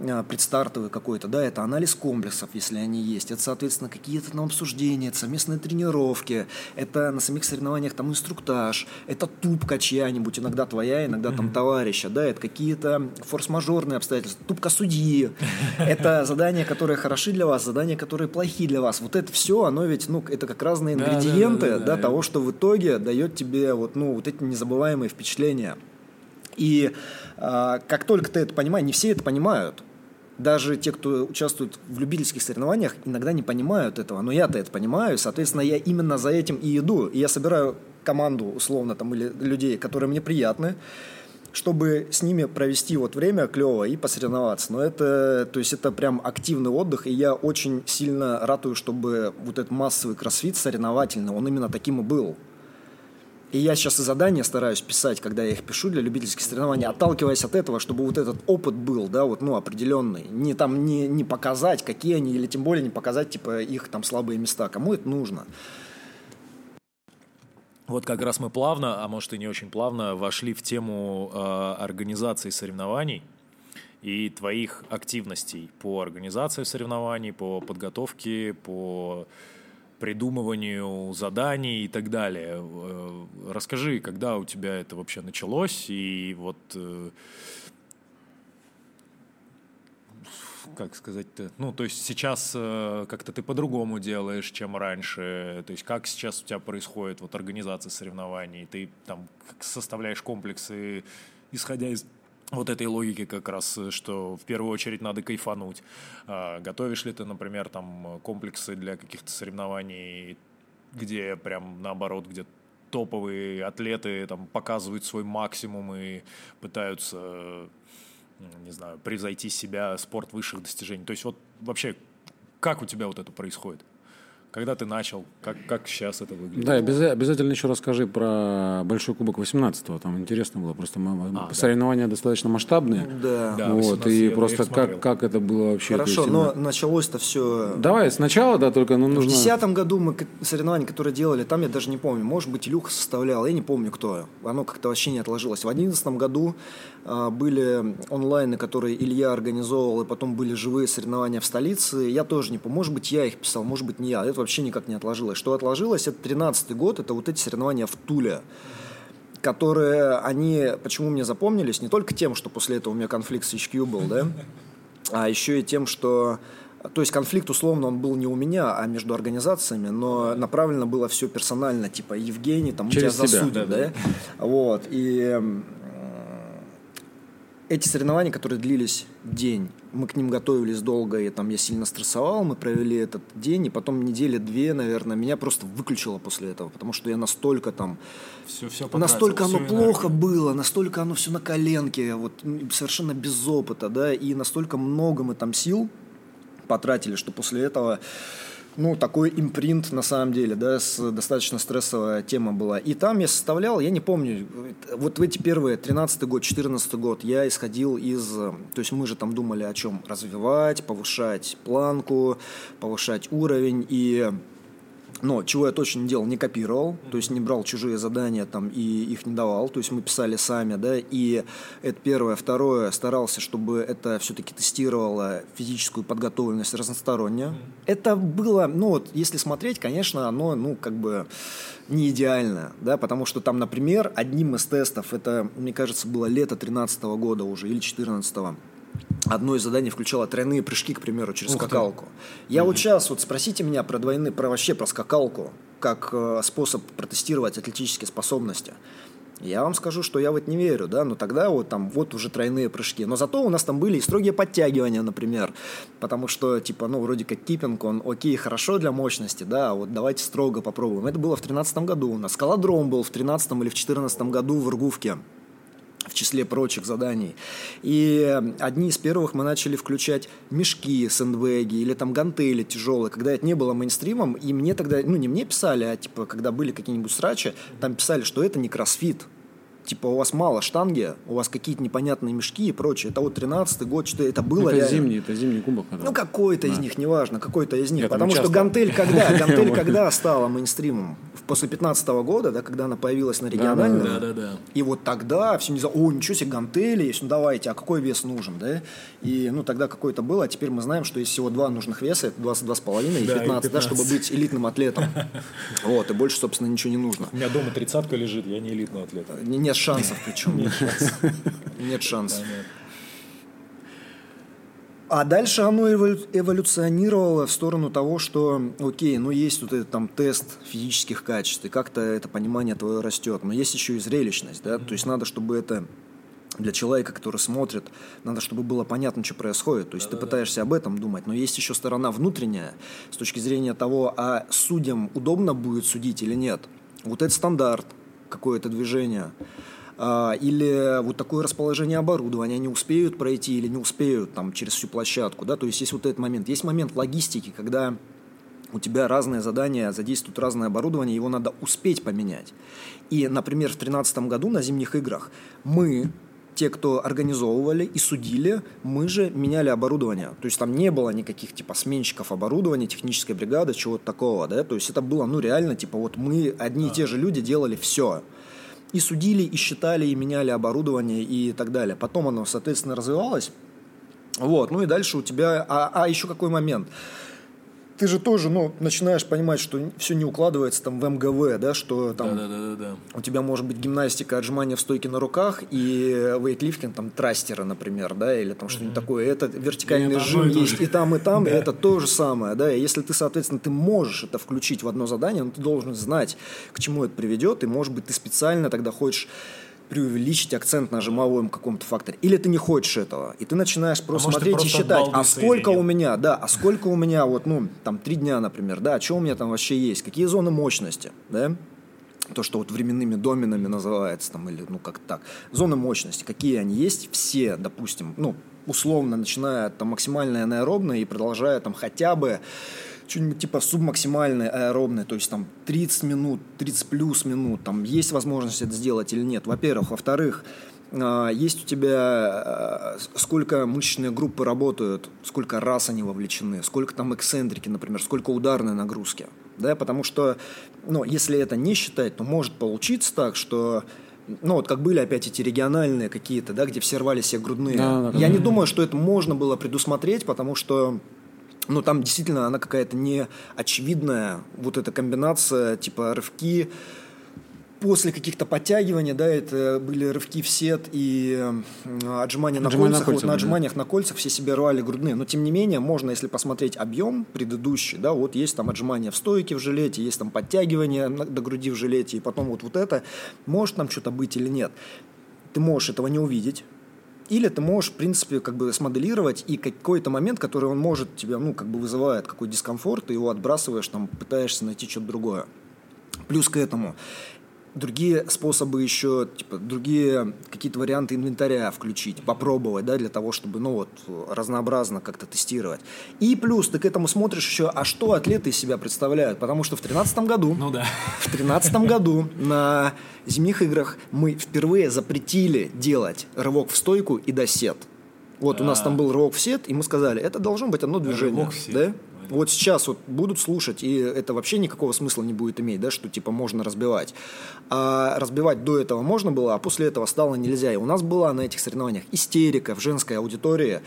а, предстартовый какой-то, да, это анализ комплексов, если они есть, это, соответственно, какие-то там обсуждения, это совместные тренировки, это на самих соревнованиях там инструктаж, это тупка чья-нибудь, иногда твоя, иногда там товарища, да, это какие-то форс-мажорные обстоятельства, тупка судьи, это задания, которые хороши для вас, задания, которые плохи для вас. Вот это все, оно ведь, ну, это как разные ингредиенты, да, того, что в итоге дает тебе вот, ну, вот эти незабываемые впечатления. И э, как только ты это понимаешь, не все это понимают. Даже те, кто участвует в любительских соревнованиях, иногда не понимают этого. Но я-то это понимаю, соответственно, я именно за этим и иду. И я собираю команду, условно, там, или людей, которые мне приятны, чтобы с ними провести вот время клево и посоревноваться. Но это, то есть это прям активный отдых, и я очень сильно ратую, чтобы вот этот массовый кроссфит соревновательный, он именно таким и был. И я сейчас и задания стараюсь писать, когда я их пишу для любительских соревнований, отталкиваясь от этого, чтобы вот этот опыт был, да, вот, ну, определенный. Не там, не, не показать, какие они, или тем более не показать, типа, их там слабые места. Кому это нужно? Вот как раз мы плавно, а может и не очень плавно, вошли в тему э, организации соревнований и твоих активностей по организации соревнований, по подготовке, по придумыванию заданий и так далее. Э, расскажи, когда у тебя это вообще началось, и вот э, как сказать-то, ну, то есть сейчас э, как-то ты по-другому делаешь, чем раньше, то есть как сейчас у тебя происходит вот организация соревнований, ты там составляешь комплексы, исходя из вот этой логики как раз, что в первую очередь надо кайфануть. А, готовишь ли ты, например, там комплексы для каких-то соревнований, где прям наоборот, где топовые атлеты там показывают свой максимум и пытаются, не знаю, превзойти себя, спорт высших достижений. То есть вот вообще, как у тебя вот это происходит? Когда ты начал? Как, как сейчас это выглядит? Да, обязательно еще расскажи про Большой Кубок 18-го. Там интересно было. Просто а, соревнования да. достаточно масштабные. Да. да вот, и просто как, как это было вообще. Хорошо, но началось-то все... Давай сначала, да, только ну, нужно... В 2010 году мы соревнования, которые делали, там я даже не помню. Может быть, Илюха составлял, я не помню, кто. Оно как-то вообще не отложилось. В 2011 году а, были онлайны, которые Илья организовывал, и потом были живые соревнования в столице. Я тоже не помню. Может быть, я их писал, может быть, не я. Это вообще никак не отложилось. Что отложилось, это 13 год, это вот эти соревнования в Туле которые они, почему мне запомнились, не только тем, что после этого у меня конфликт с HQ был, да, а еще и тем, что то есть конфликт, условно, он был не у меня, а между организациями, но направлено было все персонально, типа, Евгений, там, Через тебя засудят, да, да? да? Вот, и эти соревнования, которые длились день, мы к ним готовились долго, и там я сильно стрессовал, мы провели этот день, и потом недели две, наверное, меня просто выключило после этого, потому что я настолько там... Все, все потратил, настолько оно плохо энергию. было, настолько оно все на коленке, вот совершенно без опыта, да, и настолько много мы там сил потратили, что после этого ну, такой импринт, на самом деле, да, с, достаточно стрессовая тема была. И там я составлял, я не помню, вот в эти первые, 13 год, 14 год, я исходил из, то есть мы же там думали о чем? Развивать, повышать планку, повышать уровень, и но чего я точно не делал, не копировал, то есть не брал чужие задания там и их не давал, то есть мы писали сами, да, и это первое. Второе, старался, чтобы это все-таки тестировало физическую подготовленность разносторонне. Это было, ну вот, если смотреть, конечно, оно, ну, как бы не идеально, да, потому что там, например, одним из тестов, это, мне кажется, было лето 13 года уже или 14 -го, одно из заданий включало тройные прыжки, к примеру, через Ух скакалку. Ты. Я mm-hmm. вот сейчас, вот спросите меня про двойные, про вообще про скакалку, как э, способ протестировать атлетические способности. Я вам скажу, что я вот не верю, да, но тогда вот там вот уже тройные прыжки. Но зато у нас там были и строгие подтягивания, например, потому что, типа, ну, вроде как киппинг, он окей, хорошо для мощности, да, а вот давайте строго попробуем. Это было в 2013 году у нас. Скалодром был в 2013 или в 2014 году в Иргувке в числе прочих заданий. И одни из первых мы начали включать мешки, сэндбэги или там гантели тяжелые, когда это не было мейнстримом, и мне тогда, ну не мне писали, а типа когда были какие-нибудь срачи, там писали, что это не кроссфит, типа у вас мало штанги, у вас какие-то непонятные мешки и прочее. Это вот 13 год, что это было Это реально. зимний, это зимний кубок. Ну, какой-то да. из них, неважно, какой-то из них. Я Потому что гантель когда? Гантель когда стала мейнстримом? После 15 года, да, когда она появилась на региональном. Да, да, да. И вот тогда все не за, о, ничего себе, гантели есть, ну давайте, а какой вес нужен, да? И, ну, тогда какой-то был, а теперь мы знаем, что есть всего два нужных веса, это 22,5 и 15, да, и 15, да, чтобы быть элитным атлетом. Вот, и больше, собственно, ничего не нужно. У меня дома тридцатка лежит, я не элитный атлет. Нет шансов причем. Нет шансов. Нет шансов. А дальше оно эволюционировало в сторону того, что, окей, ну есть вот этот там тест физических качеств, и как-то это понимание твое растет, но есть еще и зрелищность, да, то есть надо, чтобы это для человека, который смотрит, надо, чтобы было понятно, что происходит. То есть да, ты да, пытаешься да. об этом думать, но есть еще сторона внутренняя, с точки зрения того, а судьям удобно будет судить или нет. Вот этот стандарт, какое-то движение. А, или вот такое расположение оборудования, они успеют пройти или не успеют там через всю площадку, да, то есть есть вот этот момент. Есть момент логистики, когда у тебя разные задания, задействуют разное оборудование, его надо успеть поменять. И, например, в 2013 году на зимних играх мы те, кто организовывали и судили, мы же меняли оборудование. То есть там не было никаких типа сменщиков оборудования, технической бригады, чего-то такого, да. То есть это было, ну, реально, типа, вот мы, одни и те же люди делали все и судили, и считали, и меняли оборудование и так далее. Потом оно, соответственно, развивалось. Вот, ну и дальше у тебя... А, а еще какой момент? Ты же тоже, ну, начинаешь понимать, что все не укладывается там в МГВ, да, что там да, да, да, да. у тебя может быть гимнастика, отжимания в стойке на руках и вейтлифтинг, там, трастеры, например, да, или там что-нибудь mm-hmm. такое. Это вертикальный и жим есть и там, и там, и это то же самое, да, и если ты, соответственно, ты можешь это включить в одно задание, но ты должен знать, к чему это приведет, и, может быть, ты специально тогда хочешь преувеличить акцент на жимовом каком-то факторе. Или ты не хочешь этого, и ты начинаешь просто а смотреть и считать, а сколько у меня, да, а сколько у меня, вот, ну, там, три дня, например, да, а что у меня там вообще есть, какие зоны мощности, да, то, что вот временными доменами называется, там, или, ну, как так, зоны мощности, какие они есть, все, допустим, ну, условно, начиная там, максимальной анаэробной и продолжая там хотя бы что-нибудь типа субмаксимальной аэробной, то есть там 30 минут, 30 плюс минут, там есть возможность это сделать или нет, во-первых. Во-вторых, а, есть у тебя а, сколько мышечные группы работают, сколько раз они вовлечены, сколько там эксцентрики, например, сколько ударной нагрузки. Да, потому что, ну, если это не считать, то может получиться так, что ну вот как были опять эти региональные какие-то, да, где все рвали себе грудные. Да, да, Я да. не думаю, что это можно было предусмотреть, потому что ну, там действительно она какая-то не очевидная, вот эта комбинация, типа рывки, после каких-то подтягиваний, да, это были рывки в сет и э, отжимания на кольцах. На кольцах вот на отжиманиях да. на кольцах все себе рвали грудные. Но тем не менее, можно, если посмотреть объем предыдущий, да, вот есть там отжимания в стойке в жилете, есть там подтягивания до груди в жилете, и потом вот, вот это, может там что-то быть или нет. Ты можешь этого не увидеть, или ты можешь, в принципе, как бы смоделировать, и какой-то момент, который он может тебя, ну, как бы вызывает какой дискомфорт, ты его отбрасываешь, там, пытаешься найти что-то другое. Плюс к этому, другие способы еще, типа, другие какие-то варианты инвентаря включить, попробовать, да, для того, чтобы, ну, вот, разнообразно как-то тестировать. И плюс ты к этому смотришь еще, а что атлеты из себя представляют, потому что в тринадцатом году, ну да, в тринадцатом году на зимних играх мы впервые запретили делать рывок в стойку и досет. Вот у нас там был рывок в сет, и мы сказали, это должно быть одно движение. Рывок в сет. Да? Вот сейчас вот будут слушать, и это вообще никакого смысла не будет иметь, да, что типа можно разбивать. А разбивать до этого можно было, а после этого стало нельзя. И у нас была на этих соревнованиях истерика в женской аудитории,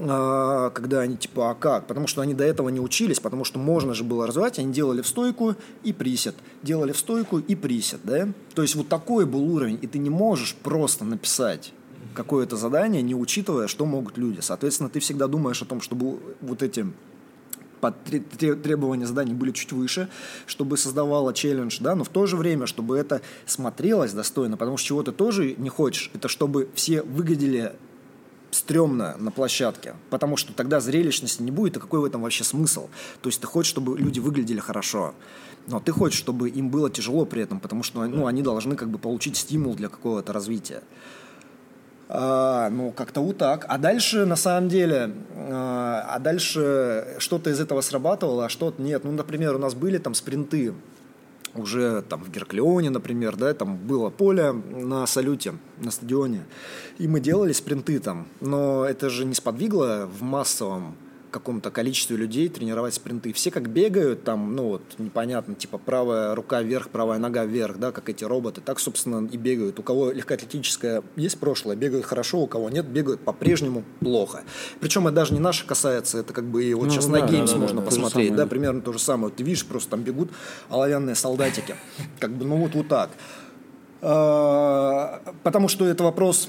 а, когда они типа, а как? Потому что они до этого не учились, потому что можно же было развивать, они делали в стойку и присед, делали в стойку и присед, да? То есть вот такой был уровень, и ты не можешь просто написать какое-то задание, не учитывая, что могут люди. Соответственно, ты всегда думаешь о том, чтобы вот эти требования заданий были чуть выше, чтобы создавало челлендж, да, но в то же время, чтобы это смотрелось достойно, потому что чего ты тоже не хочешь, это чтобы все выглядели стрёмно на площадке, потому что тогда зрелищности не будет, и какой в этом вообще смысл? То есть ты хочешь, чтобы люди выглядели хорошо, но ты хочешь, чтобы им было тяжело при этом, потому что ну, они должны как бы получить стимул для какого-то развития. А, ну, как-то вот так. А дальше, на самом деле, а, а дальше что-то из этого срабатывало, а что-то нет. Ну, например, у нас были там спринты уже там в Герклеоне, например, да, там было поле на салюте, на стадионе, и мы делали спринты там, но это же не сподвигло в массовом каком-то количестве людей тренировать спринты. Все как бегают, там, ну вот, непонятно, типа правая рука вверх, правая нога вверх, да, как эти роботы, так, собственно, и бегают. У кого легкоатлетическое есть прошлое, бегают хорошо, у кого нет, бегают по-прежнему плохо. Причем это даже не наше касается, это как бы и вот ну, сейчас да, на Games да, можно да, посмотреть, да, примерно то же самое. Вот ты видишь, просто там бегут оловянные солдатики. Как бы, ну вот, вот так. А, потому что это вопрос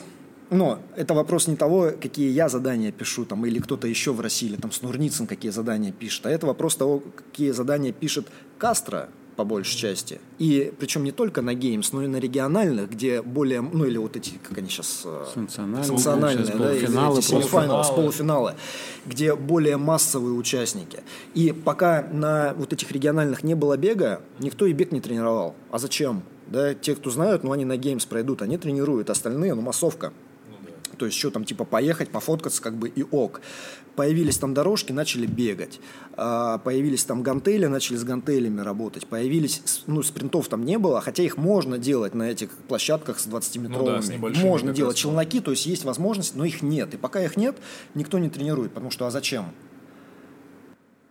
но это вопрос не того, какие я задания пишу, там, или кто-то еще в России, или там Снурницын какие задания пишет, а это вопрос того, какие задания пишет Кастро, по большей части. И причем не только на Games, но и на региональных, где более, ну или вот эти, как они сейчас... Э, санкциональные, санкциональные да, полуфиналы, эти полуфиналы. полуфиналы, где более массовые участники. И пока на вот этих региональных не было бега, никто и бег не тренировал. А зачем? Да, те, кто знают, ну они на Games пройдут, они тренируют, остальные, ну массовка то есть что там, типа поехать, пофоткаться, как бы и ок. Появились там дорожки, начали бегать. А, появились там гантели, начали с гантелями работать. Появились, ну, спринтов там не было, хотя их можно делать на этих площадках с 20-метровыми. Ну да, можно делать челноки, то есть есть возможность, но их нет. И пока их нет, никто не тренирует, потому что а зачем?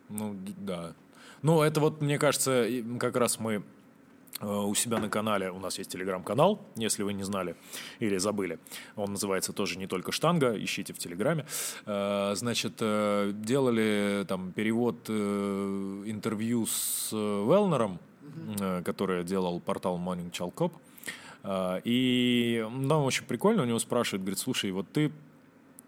Ну, да. Ну, это вот, мне кажется, как раз мы у себя на канале, у нас есть телеграм-канал, если вы не знали или забыли. Он называется тоже «Не только штанга», ищите в телеграме. Э, значит, э, делали там перевод интервью с Велнером, mm-hmm. который делал портал Morning Chalkop. И нам очень прикольно, у него спрашивают, говорит, слушай, вот ты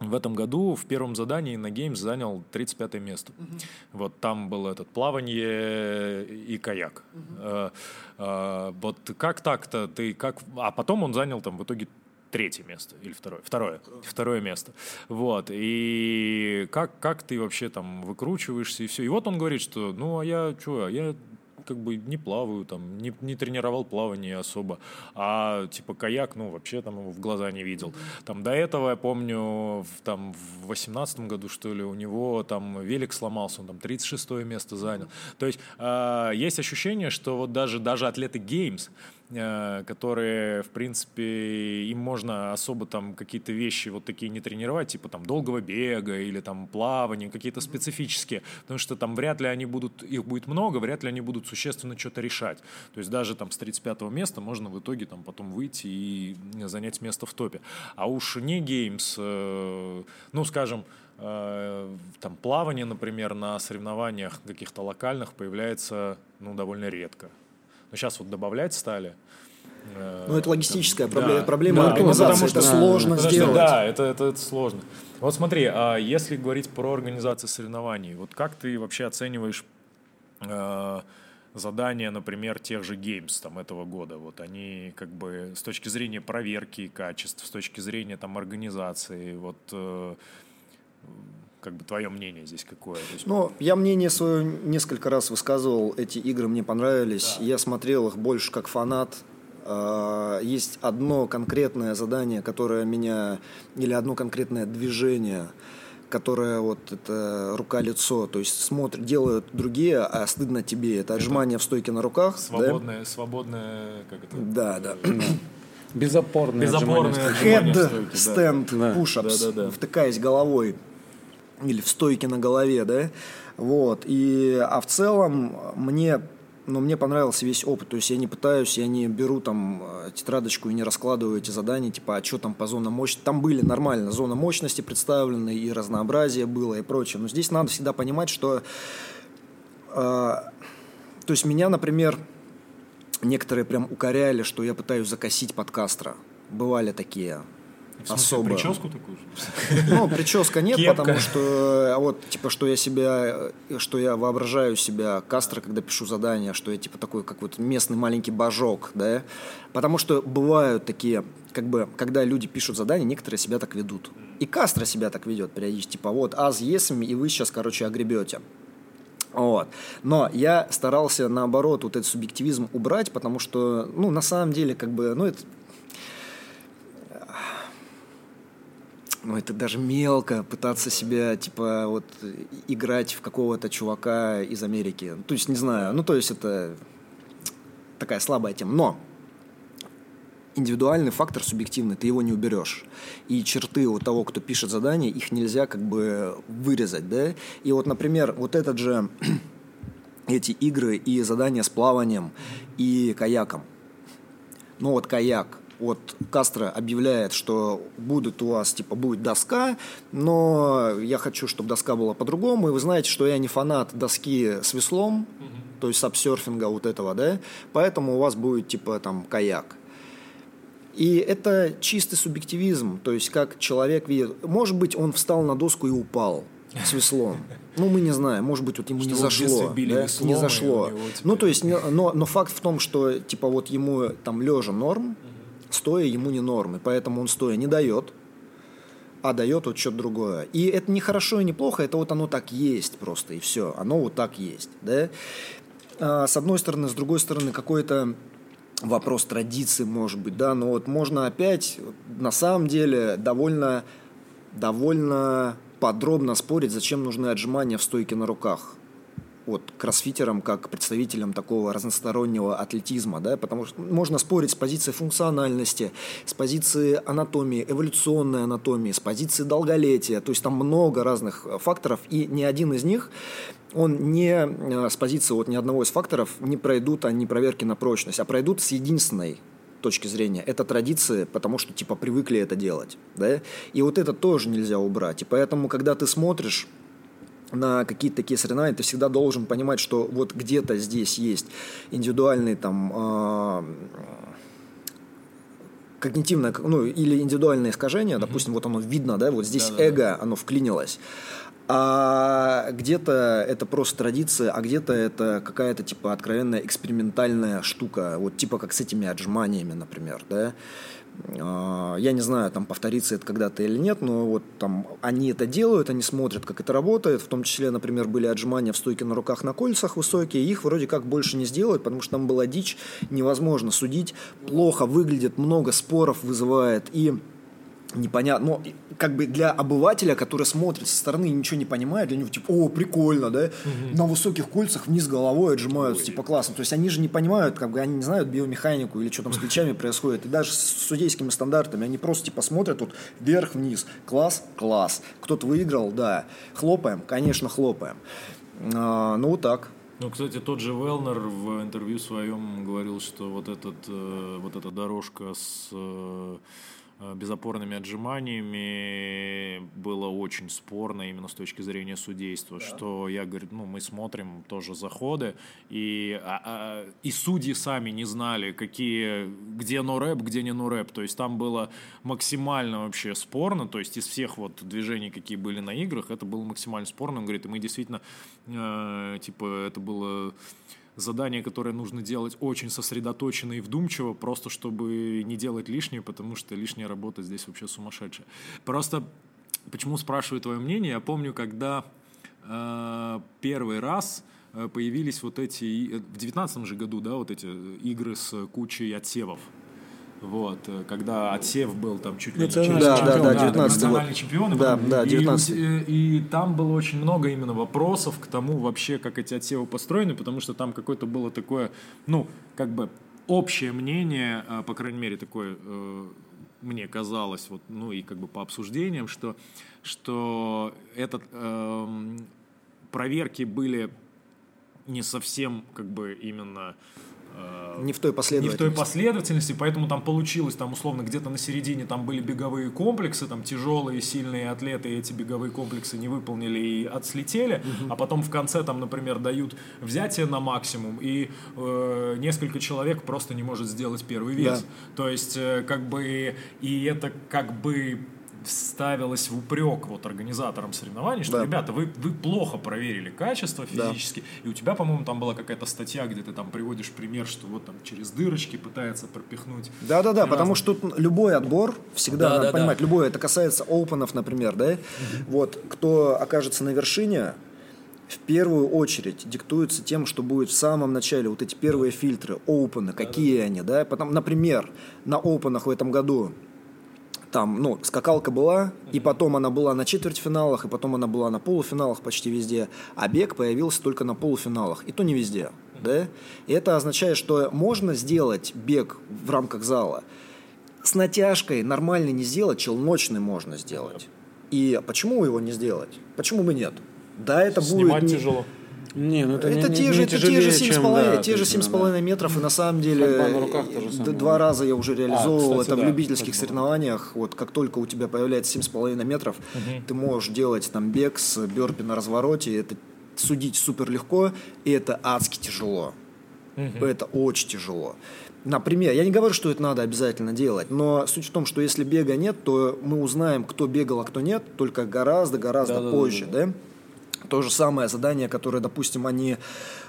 в этом году в первом задании на Games занял 35 место. Угу. Вот там был этот плавание и каяк. Угу. А, а, вот как так-то ты как, а потом он занял там в итоге третье место или второе, второе, второе место. Вот и как как ты вообще там выкручиваешься и все. И вот он говорит, что ну а я что, а я как бы не плаваю, там, не, не тренировал плавание особо, а типа каяк, ну, вообще там его в глаза не видел. Там до этого, я помню, в, там в восемнадцатом году, что ли, у него там велик сломался, он там 36 место занял. То есть э, есть ощущение, что вот даже, даже атлеты Games, которые, в принципе, им можно особо там какие-то вещи вот такие не тренировать, типа там долгого бега или там плавания, какие-то специфические, потому что там вряд ли они будут, их будет много, вряд ли они будут существенно что-то решать. То есть даже там с 35 места можно в итоге там потом выйти и занять место в топе. А уж не геймс, э, ну, скажем, э, там плавание, например, на соревнованиях каких-то локальных появляется, ну, довольно редко. Но сейчас вот добавлять стали. Э, ну, это логистическая там, проблема, да, проблема да, организации. Потому что это сложно потому сделать. да, это, это, это сложно. Вот смотри, а если говорить про организацию соревнований, вот как ты вообще оцениваешь э, задания, например, тех же Games там, этого года? Вот они как бы с точки зрения проверки качеств, с точки зрения там организации, вот э, как бы твое мнение здесь какое? есть... Ну, я мнение свое несколько раз высказывал. Эти игры мне понравились. Да. Я смотрел их больше как фанат. А, есть одно конкретное задание, которое меня... Или одно конкретное движение, которое вот это рука-лицо, то есть смотрят, делают другие, а стыдно тебе. Это отжимание это в стойке на руках. Свободное, да? свободное, как это? Да, да. Безопорное, Безопорное Head stand да. push-ups, да, да, да. втыкаясь головой или в стойке на голове, да, вот, и, а в целом мне но мне понравился весь опыт. То есть я не пытаюсь, я не беру там э, тетрадочку и не раскладываю эти задания, типа, а что там по зонам мощности. Там были нормально зона мощности представлены, и разнообразие было, и прочее. Но здесь надо всегда понимать, что... Э, то есть меня, например, некоторые прям укоряли, что я пытаюсь закосить подкастера. Бывали такие в особо. прическу такую же? Ну, прическа нет, Кепка. потому что а вот, типа, что я себя, что я воображаю себя Кастро, когда пишу задания, что я, типа, такой, как вот местный маленький божок, да, потому что бывают такие, как бы, когда люди пишут задания, некоторые себя так ведут. И Кастро себя так ведет периодически, типа, вот, аз есим, и вы сейчас, короче, огребете. Вот. Но я старался, наоборот, вот этот субъективизм убрать, потому что, ну, на самом деле, как бы, ну, это ну, это даже мелко пытаться себя, типа, вот, играть в какого-то чувака из Америки. То есть, не знаю, ну, то есть, это такая слабая тема. Но индивидуальный фактор субъективный, ты его не уберешь. И черты у того, кто пишет задание, их нельзя как бы вырезать, да? И вот, например, вот этот же эти игры и задания с плаванием и каяком. Ну вот каяк, вот Кастро объявляет, что будет у вас, типа, будет доска, но я хочу, чтобы доска была по-другому, и вы знаете, что я не фанат доски с веслом, то есть сапсерфинга вот этого, да, поэтому у вас будет, типа, там, каяк. И это чистый субъективизм, то есть как человек видит. Может быть, он встал на доску и упал с веслом. Ну, мы не знаем, может быть, вот ему что не зашло. Да? Не зашло. Него, типа... Ну, то есть, но, но факт в том, что, типа, вот ему там лежа норм, стоя ему не нормы, поэтому он стоя не дает, а дает вот что-то другое. И это не хорошо и не плохо, это вот оно так есть просто, и все, оно вот так есть, да. А, с одной стороны, с другой стороны, какой-то вопрос традиции, может быть, да, но вот можно опять, на самом деле, довольно, довольно подробно спорить, зачем нужны отжимания в стойке на руках вот кроссфитерам как представителям такого разностороннего атлетизма, да, потому что можно спорить с позиции функциональности, с позиции анатомии, эволюционной анатомии, с позиции долголетия, то есть там много разных факторов, и ни один из них он не э, с позиции вот ни одного из факторов не пройдут они проверки на прочность, а пройдут с единственной точки зрения. Это традиции, потому что типа привыкли это делать, да. И вот это тоже нельзя убрать. И поэтому, когда ты смотришь на какие-то такие соревнования, ты всегда должен понимать, что вот где-то здесь есть индивидуальный там э, когнитивное, ну, или индивидуальное искажение, mm-hmm. допустим, вот оно видно, да, вот здесь Да-да-да. эго, оно вклинилось. А где-то это просто традиция, а где-то это какая-то типа откровенная экспериментальная штука, вот типа как с этими отжиманиями, например, да. А, я не знаю, там повторится это когда-то или нет, но вот там они это делают, они смотрят, как это работает. В том числе, например, были отжимания в стойке на руках на кольцах высокие. Их вроде как больше не сделают, потому что там была дичь, невозможно судить. Плохо выглядит, много споров вызывает. И непонятно, но как бы для обывателя, который смотрит со стороны и ничего не понимает, для него типа, о, прикольно, да, угу. на высоких кольцах вниз головой отжимаются, Ой. типа, классно. То есть они же не понимают, как бы они не знают биомеханику или что там с плечами происходит. И даже с судейскими стандартами они просто типа смотрят вот вверх-вниз. Класс, класс. Кто-то выиграл, да. Хлопаем, конечно, хлопаем. А, ну вот так. Ну, кстати, тот же Велнер в интервью своем говорил, что вот, этот, э, вот эта дорожка с Э, безопорными отжиманиями. Было очень спорно именно с точки зрения судейства, да. что я говорю, ну мы смотрим тоже заходы и а, а, и судьи сами не знали, какие где норэп, где не норэп, то есть там было максимально вообще спорно, то есть из всех вот движений, какие были на играх, это было максимально спорно, он говорит, и мы действительно э, типа это было задание, которое нужно делать очень сосредоточенно и вдумчиво, просто чтобы не делать лишнее, потому что лишняя работа здесь вообще сумасшедшая. Просто почему спрашиваю твое мнение? Я помню, когда э, первый раз э, появились вот эти, в девятнадцатом же году, да, вот эти игры с кучей отсевов. Вот, э, когда отсев был там чуть ли не да, да, да, 19 национальный чемпион. Да, да, 19 и, и, там было очень много именно вопросов к тому вообще, как эти отсевы построены, потому что там какое-то было такое, ну, как бы общее мнение, э, по крайней мере, такое э, мне казалось, вот, ну и как бы по обсуждениям, что, что этот, э, проверки были не совсем как бы именно не в той последовательности. Не в той последовательности, поэтому там получилось, там условно где-то на середине там были беговые комплексы, там тяжелые, сильные атлеты эти беговые комплексы не выполнили и отслетели, угу. а потом в конце там, например, дают взятие на максимум, и э, несколько человек просто не может сделать первый вес. Да. То есть, э, как бы, и это как бы ставилось в упрек вот организаторам соревнований, что, да. ребята, вы, вы плохо проверили качество физически, да. и у тебя, по-моему, там была какая-то статья, где ты там приводишь пример, что вот там через дырочки пытается пропихнуть. Да-да-да, потому что тут любой отбор, всегда да, надо да, понимать, да. любой, это касается опенов, например, да, вот, кто окажется на вершине, в первую очередь диктуется тем, что будет в самом начале, вот эти первые фильтры, опены, какие они, да, потом, например, на опенах в этом году там, ну, скакалка была, и потом она была на четвертьфиналах, и потом она была на полуфиналах почти везде, а бег появился только на полуфиналах, и то не везде, да? И это означает, что можно сделать бег в рамках зала с натяжкой, нормально не сделать, челночный можно сделать. И почему его не сделать? Почему бы нет? Да, это Снимать будет... Не... тяжело. Не, ну это, это не, те не, же, это те же 7,5 да, те же 7,5 да. метров, и на самом деле руках два раза я уже реализовывал а, кстати, это да, в любительских кстати, соревнованиях. Вот как только у тебя появляется 7,5 метров, угу. ты можешь делать там бег с бёрпи на развороте, это судить супер легко, и это адски тяжело. Угу. Это очень тяжело. Например, я не говорю, что это надо обязательно делать, но суть в том, что если бега нет, то мы узнаем, кто бегал, а кто нет, только гораздо-гораздо да, позже, да? да, да. да? То же самое задание, которое, допустим, они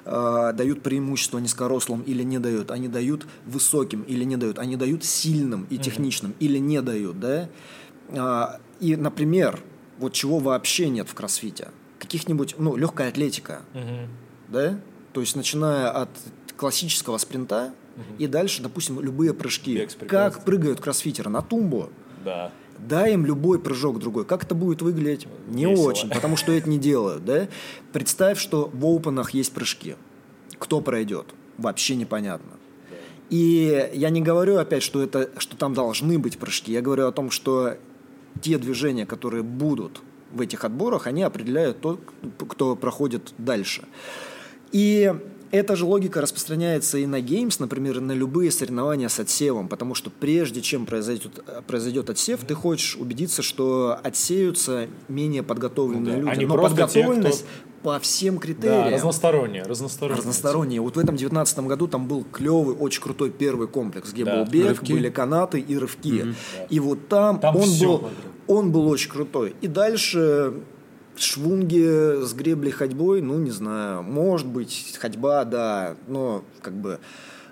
э, дают преимущество низкорослым или не дают, они дают высоким или не дают, они дают сильным и техничным mm-hmm. или не дают, да. А, и, например, вот чего вообще нет в кроссфите, каких-нибудь, ну, легкая атлетика, mm-hmm. да, то есть начиная от классического спринта mm-hmm. и дальше, допустим, любые прыжки. Как прыгают кроссфитеры на тумбу? Да дай им любой прыжок другой. Как это будет выглядеть? Не Весело. очень, потому что это не делают. Да? Представь, что в опенах есть прыжки. Кто пройдет? Вообще непонятно. И я не говорю опять, что, это, что там должны быть прыжки. Я говорю о том, что те движения, которые будут в этих отборах, они определяют тот, кто проходит дальше. И Эта же логика распространяется и на геймс, например, на любые соревнования с отсевом, потому что прежде чем произойдет, произойдет отсев, ты хочешь убедиться, что отсеются менее подготовленные ну, да. люди. Они Но подготовленность те, кто... по всем критериям. Да, разносторонняя, разносторонняя. Разносторонняя. Вот в этом девятнадцатом году там был клевый, очень крутой первый комплекс, где да. был бег, рывки. были канаты и рывки. Mm-hmm. И вот там, там он был, он был очень крутой. И дальше швунги с греблей ходьбой, ну, не знаю, может быть, ходьба, да, но как бы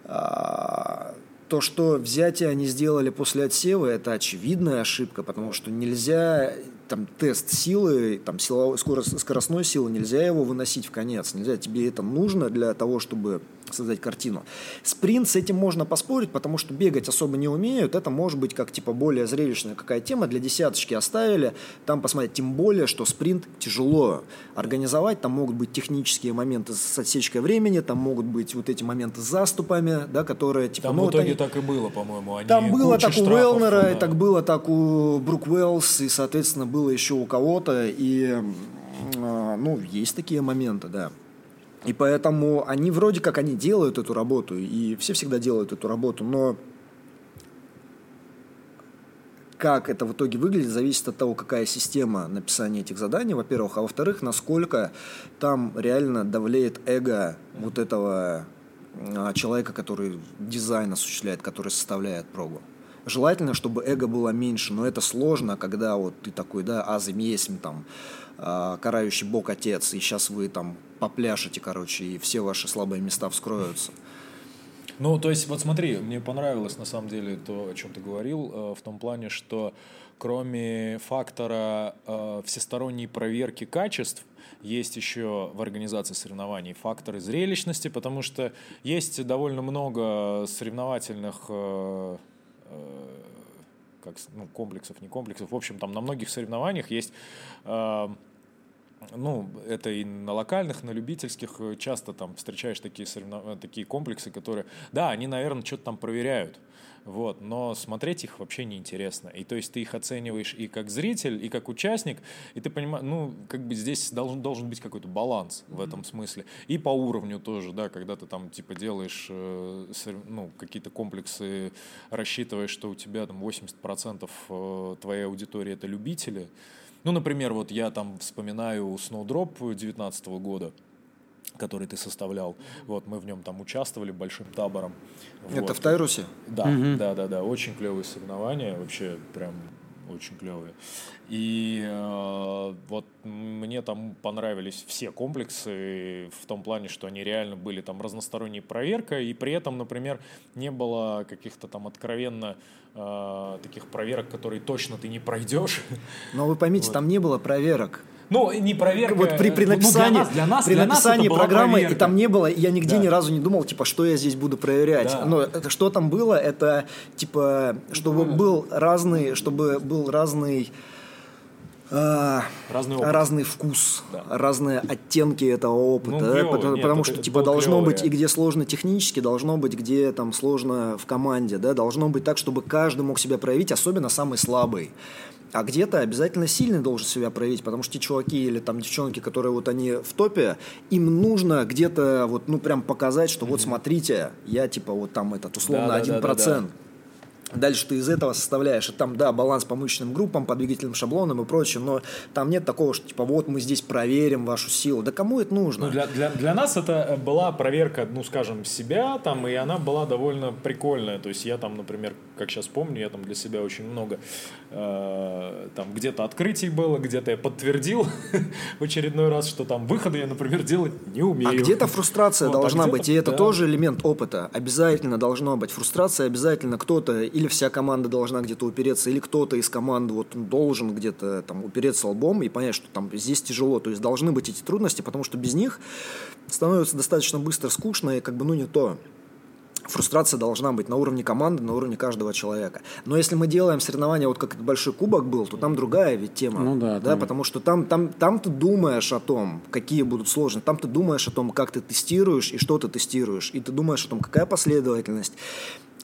а, то, что взятие они сделали после отсева, это очевидная ошибка, потому что нельзя там тест силы, там силовой, скоростной силы, нельзя его выносить в конец, нельзя, тебе это нужно для того, чтобы создать картину. Спринт с этим можно поспорить, потому что бегать особо не умеют. Это может быть как типа более зрелищная какая тема. Для десяточки оставили. Там посмотреть. Тем более, что спринт тяжело организовать. Там могут быть технические моменты с отсечкой времени. Там могут быть вот эти моменты с заступами, да, которые типа... Там ну, в итоге они... так и было, по-моему. Они там было так у Уэлнера, да. и так было так у Брук Уэллс, и, соответственно, было еще у кого-то. И, а, ну, есть такие моменты, да. И поэтому они вроде как они делают эту работу, и все всегда делают эту работу, но как это в итоге выглядит, зависит от того, какая система написания этих заданий, во-первых, а во-вторых, насколько там реально давлеет эго вот этого а, человека, который дизайн осуществляет, который составляет прогу. Желательно, чтобы эго было меньше, но это сложно, когда вот ты такой, да, азым есть там, э, карающий бог отец, и сейчас вы там попляшете, короче, и все ваши слабые места вскроются. Ну, то есть, вот смотри, мне понравилось на самом деле то, о чем ты говорил, э, в том плане, что кроме фактора э, всесторонней проверки качеств, есть еще в организации соревнований факторы зрелищности, потому что есть довольно много соревновательных э, как, ну, комплексов, не комплексов. В общем, там на многих соревнованиях есть э, ну, это и на локальных, на любительских э, часто там встречаешь такие, соревнов... Э, такие комплексы, которые, да, они, наверное, что-то там проверяют, вот, но смотреть их вообще неинтересно. И то есть ты их оцениваешь и как зритель, и как участник, и ты понимаешь, ну, как бы здесь должен, должен быть какой-то баланс в этом смысле. И по уровню тоже, да, когда ты там типа делаешь э, ну, какие-то комплексы, рассчитываешь, что у тебя там 80% э, твоей аудитории это любители, ну, например, вот я там вспоминаю Snowdrop 2019 года, который ты составлял. Вот, мы в нем там участвовали большим табором. Это вот. в Тайрусе? Да, угу. да, да, да. Очень клевые соревнования, вообще прям очень клевые. И э, вот мне там понравились все комплексы в том плане, что они реально были там разносторонней проверка, и при этом, например, не было каких-то там откровенно э, таких проверок, которые точно ты не пройдешь. Но вы поймите, вот. там не было проверок. Ну, не проверка. Вот при, при написании, ну, для нас, для нас, при для написании нас программы, проверка. и там не было, я нигде да. ни разу не думал, типа, что я здесь буду проверять. Да. Но это, что там было, это, типа, чтобы был разный, чтобы был разный разный, опыт. разный вкус, да. разные оттенки этого опыта, ну, да, потому, нет, потому что типа должно клево, быть и где сложно технически, должно быть где там сложно в команде, да, должно быть так, чтобы каждый мог себя проявить, особенно самый слабый. А где-то обязательно сильный должен себя проявить, потому что те чуваки или там девчонки, которые вот они в топе, им нужно где-то вот ну прям показать, что mm-hmm. вот смотрите, я типа вот там этот условно один процент. Дальше ты из этого составляешь, и там, да, баланс по мышечным группам, по двигательным шаблонам и прочее, но там нет такого, что типа вот мы здесь проверим вашу силу. Да кому это нужно? Ну, для, для, для нас это э, была проверка, ну, скажем, себя там, и она была довольно прикольная. То есть я там, например, как сейчас помню, я там для себя очень много э, там где-то открытий было, где-то я подтвердил в очередной раз, что там выходы я, например, делать не умею. А где-то фрустрация вот, а должна а быть, и это да. тоже элемент опыта. Обязательно должно быть фрустрация, обязательно кто-то или вся команда должна где-то упереться, или кто-то из команды вот должен где-то там упереться лбом и понять, что там здесь тяжело. То есть должны быть эти трудности, потому что без них становится достаточно быстро скучно и как бы ну не то фрустрация должна быть на уровне команды, на уровне каждого человека. Но если мы делаем соревнования, вот как большой кубок был, то там другая ведь тема. Ну да, да там... потому что там, там, там ты думаешь о том, какие будут сложности, там ты думаешь о том, как ты тестируешь и что ты тестируешь, и ты думаешь о том, какая последовательность,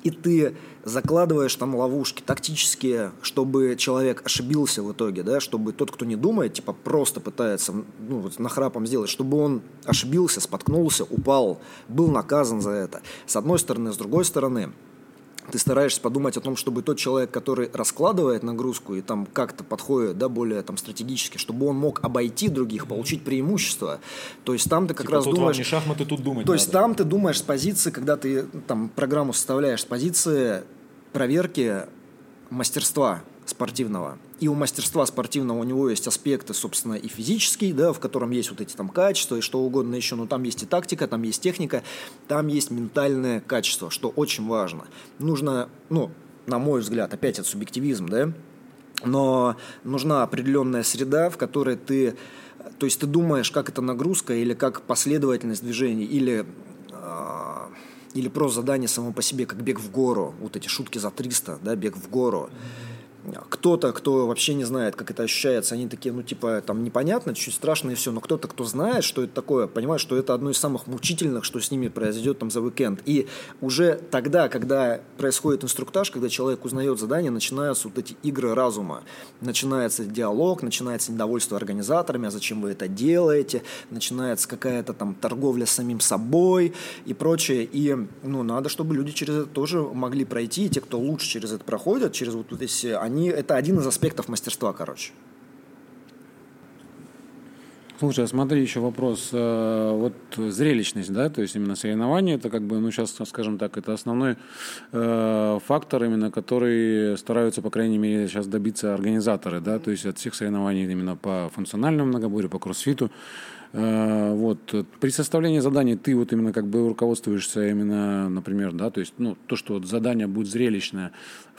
и ты закладываешь там ловушки тактические, чтобы человек ошибился в итоге, да, чтобы тот, кто не думает, типа просто пытается ну, вот нахрапом сделать, чтобы он ошибился, споткнулся, упал, был наказан за это. С одной стороны, с другой стороны, ты стараешься подумать о том, чтобы тот человек, который раскладывает нагрузку и там как-то подходит, да, более там стратегически, чтобы он мог обойти других, получить преимущество. То есть там ты как типа раз тут думаешь... не шахматы, тут думать То надо. есть там ты думаешь с позиции, когда ты там программу составляешь, с позиции проверки мастерства спортивного. И у мастерства спортивного у него есть аспекты, собственно, и физические, да, в котором есть вот эти там качества и что угодно еще, но там есть и тактика, там есть техника, там есть ментальное качество, что очень важно. Нужно, ну, на мой взгляд, опять это субъективизм, да, но нужна определенная среда, в которой ты, то есть ты думаешь, как это нагрузка или как последовательность движений, или а, или просто задание само по себе, как бег в гору, вот эти шутки за 300, да, бег в гору. Mm-hmm кто-то, кто вообще не знает, как это ощущается, они такие, ну, типа, там, непонятно, чуть страшно и все, но кто-то, кто знает, что это такое, понимает, что это одно из самых мучительных, что с ними произойдет там за уикенд. И уже тогда, когда происходит инструктаж, когда человек узнает задание, начинаются вот эти игры разума. Начинается диалог, начинается недовольство организаторами, а зачем вы это делаете, начинается какая-то там торговля с самим собой и прочее. И, ну, надо, чтобы люди через это тоже могли пройти, и те, кто лучше через это проходят, через вот эти, они они, это один из аспектов мастерства, короче. Слушай, а смотри, еще вопрос. Э, вот зрелищность, да, то есть именно соревнования, это как бы, ну, сейчас, скажем так, это основной э, фактор, именно который стараются, по крайней мере, сейчас добиться организаторы, да, то есть от всех соревнований именно по функциональному многоборью, по кроссфиту. Э, вот. При составлении заданий ты вот именно как бы руководствуешься именно, например, да, то есть, ну, то, что вот задание будет зрелищное,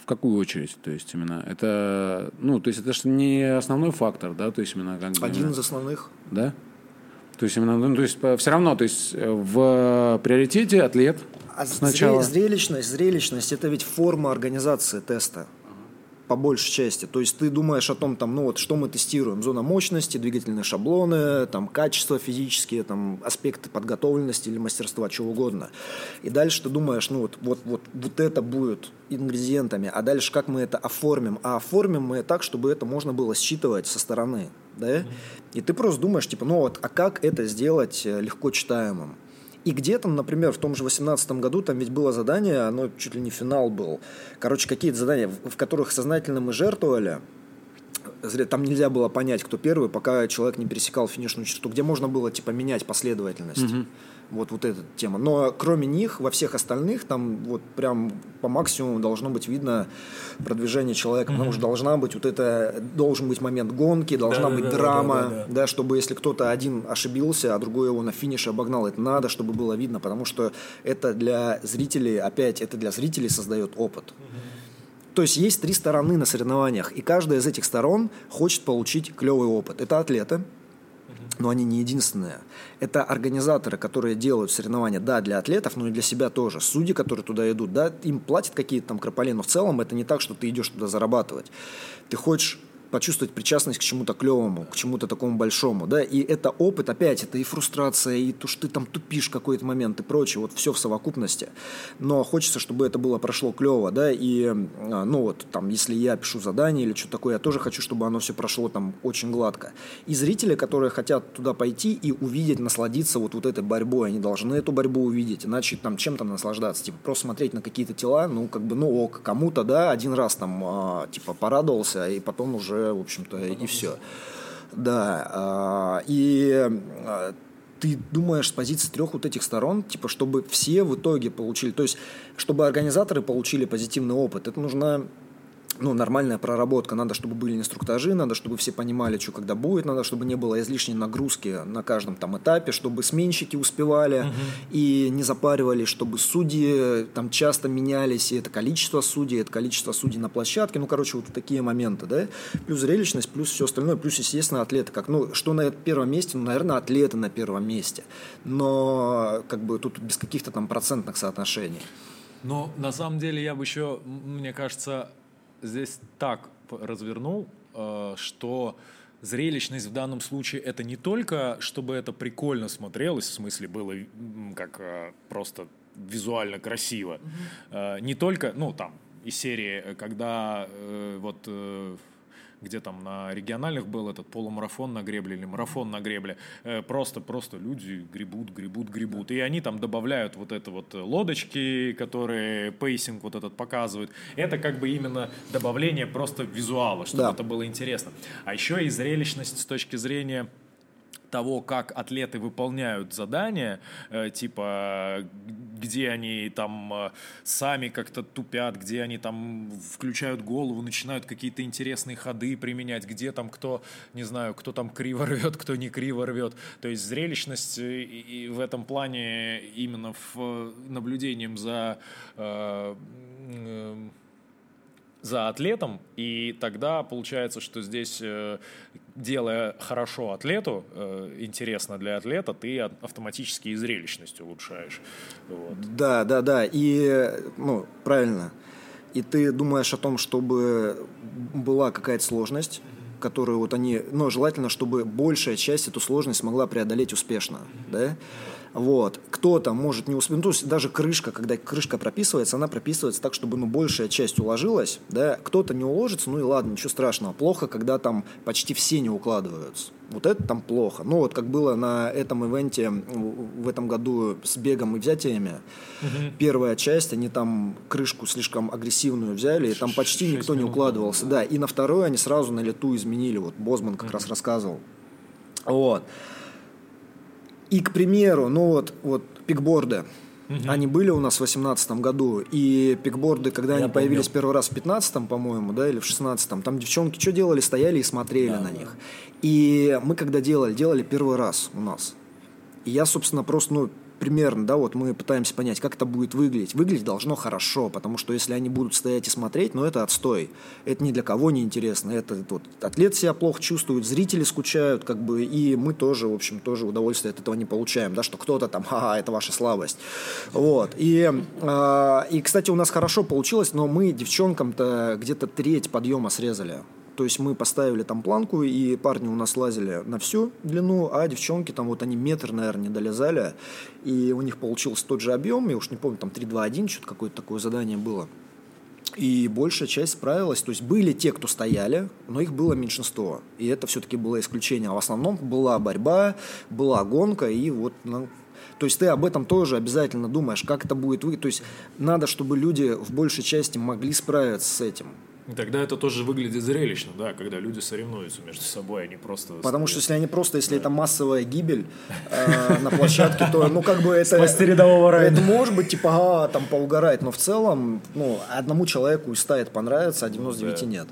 в какую очередь? То есть именно это, ну, то есть это же не основной фактор, да, то есть именно как бы... Один именно, из основных. Да? То есть именно, ну, то есть все равно, то есть э, в приоритете атлет а сначала. Зрелищность, зрелищность – это ведь форма организации теста по большей части. То есть ты думаешь о том, там, ну вот, что мы тестируем, зона мощности, двигательные шаблоны, там, качество физические, там, аспекты подготовленности или мастерства, чего угодно. И дальше ты думаешь, ну вот, вот, вот, вот это будет ингредиентами, а дальше как мы это оформим? А оформим мы так, чтобы это можно было считывать со стороны, да? И ты просто думаешь, типа, ну вот, а как это сделать э, легко читаемым? И где-то, например, в том же 2018 году там ведь было задание, оно чуть ли не финал был. Короче, какие-то задания, в которых сознательно мы жертвовали, там нельзя было понять, кто первый, пока человек не пересекал финишную черту, где можно было типа менять последовательность. Mm-hmm. Вот, вот эта тема. Но кроме них, во всех остальных, там вот прям по максимуму должно быть видно продвижение человека, mm-hmm. потому что должна быть вот это, должен быть момент гонки, должна да, быть да, драма, да, да, да. да, чтобы если кто-то один ошибился, а другой его на финише обогнал, это надо, чтобы было видно, потому что это для зрителей, опять, это для зрителей создает опыт. Mm-hmm. То есть есть три стороны на соревнованиях, и каждая из этих сторон хочет получить клевый опыт. Это атлеты, но они не единственные. Это организаторы, которые делают соревнования, да, для атлетов, но и для себя тоже. Судьи, которые туда идут, да, им платят какие-то там крополи, но в целом это не так, что ты идешь туда зарабатывать. Ты хочешь почувствовать причастность к чему-то клевому, к чему-то такому большому, да, и это опыт, опять, это и фрустрация, и то, что ты там тупишь какой-то момент и прочее, вот все в совокупности, но хочется, чтобы это было прошло клево, да, и, а, ну вот, там, если я пишу задание или что-то такое, я тоже хочу, чтобы оно все прошло там очень гладко. И зрители, которые хотят туда пойти и увидеть, насладиться вот, вот этой борьбой, они должны эту борьбу увидеть, иначе там чем-то наслаждаться, типа, просто смотреть на какие-то тела, ну, как бы, ну, ок, кому-то, да, один раз там, а, типа, порадовался, и потом уже уже, в общем-то, и все. Да, а, и а, ты думаешь с позиции трех вот этих сторон, типа, чтобы все в итоге получили, то есть, чтобы организаторы получили позитивный опыт, это нужна ну, нормальная проработка. Надо, чтобы были инструктажи, надо, чтобы все понимали, что когда будет, надо, чтобы не было излишней нагрузки на каждом там этапе, чтобы сменщики успевали угу. и не запаривались, чтобы судьи там часто менялись, и это количество судей, это количество судей на площадке, ну, короче, вот такие моменты, да, плюс зрелищность, плюс все остальное, плюс, естественно, атлеты, как, ну, что на первом месте, ну, наверное, атлеты на первом месте, но, как бы, тут без каких-то там процентных соотношений. Но на самом деле я бы еще, мне кажется, здесь так развернул, э, что зрелищность в данном случае это не только, чтобы это прикольно смотрелось, в смысле было как э, просто визуально красиво. Mm-hmm. Не только, ну, там, из серии, когда вот где там на региональных был этот полумарафон на гребле или марафон на гребле, э, просто, просто люди гребут, гребут, гребут. И они там добавляют вот это вот лодочки, которые пейсинг вот этот показывают. Это как бы именно добавление просто визуала, чтобы да. это было интересно. А еще и зрелищность с точки зрения того, как атлеты выполняют задания, э, типа где они там э, сами как-то тупят, где они там включают голову, начинают какие-то интересные ходы применять, где там кто, не знаю, кто там криво рвет, кто не криво рвет. То есть зрелищность э, и в этом плане именно в наблюдением за за атлетом, и тогда получается, что здесь, э, делая хорошо атлету, э, интересно для атлета, ты автоматически и зрелищность улучшаешь. Вот. Да, да, да, и, ну, правильно. И ты думаешь о том, чтобы была какая-то сложность, которую вот они, ну, желательно, чтобы большая часть эту сложность могла преодолеть успешно, да? Вот. Кто-то может не успеть. Ну, то есть даже крышка, когда крышка прописывается, она прописывается так, чтобы ну, большая часть уложилась. Да? Кто-то не уложится, ну и ладно, ничего страшного. Плохо, когда там почти все не укладываются. Вот это там плохо. Ну вот как было на этом ивенте в этом году с бегом и взятиями. Угу. Первая часть, они там крышку слишком агрессивную взяли, и там почти никто не укладывался. Да, и на второй они сразу на лету изменили. Вот Бозман как угу. раз рассказывал. Вот. И, к примеру, ну вот, вот пикборды, Угу. Они были у нас в 2018 году, и пикборды, когда Я они помню. появились первый раз в 15 по-моему, да, или в 16 там девчонки что делали? Стояли и смотрели да, на да. них. И мы когда делали, делали первый раз у нас. И я, собственно, просто, ну, примерно, да, вот мы пытаемся понять, как это будет выглядеть. Выглядеть должно хорошо, потому что если они будут стоять и смотреть, ну это отстой. Это ни для кого не интересно. Это вот, атлет себя плохо чувствует, зрители скучают, как бы, и мы тоже, в общем, тоже удовольствие от этого не получаем, да, что кто-то там, ха-ха, это ваша слабость. Вот. И, э, и, кстати, у нас хорошо получилось, но мы девчонкам-то где-то треть подъема срезали. То есть мы поставили там планку, и парни у нас лазили на всю длину, а девчонки там вот они метр, наверное, не долезали, и у них получился тот же объем, я уж не помню, там 3-2-1, что-то какое-то такое задание было. И большая часть справилась. То есть были те, кто стояли, но их было меньшинство. И это все-таки было исключение. А в основном была борьба, была гонка, и вот ну, то есть ты об этом тоже обязательно думаешь, как это будет выглядеть. То есть надо, чтобы люди в большей части могли справиться с этим. Тогда это тоже выглядит зрелищно, да, когда люди соревнуются между собой, они просто... Потому что если они просто, если да. это массовая гибель э, на площадке, то, ну, как бы это... Это может быть, типа, а, там, поугарать, но в целом, ну, одному человеку из 100 это понравится, а 99 ну, нет.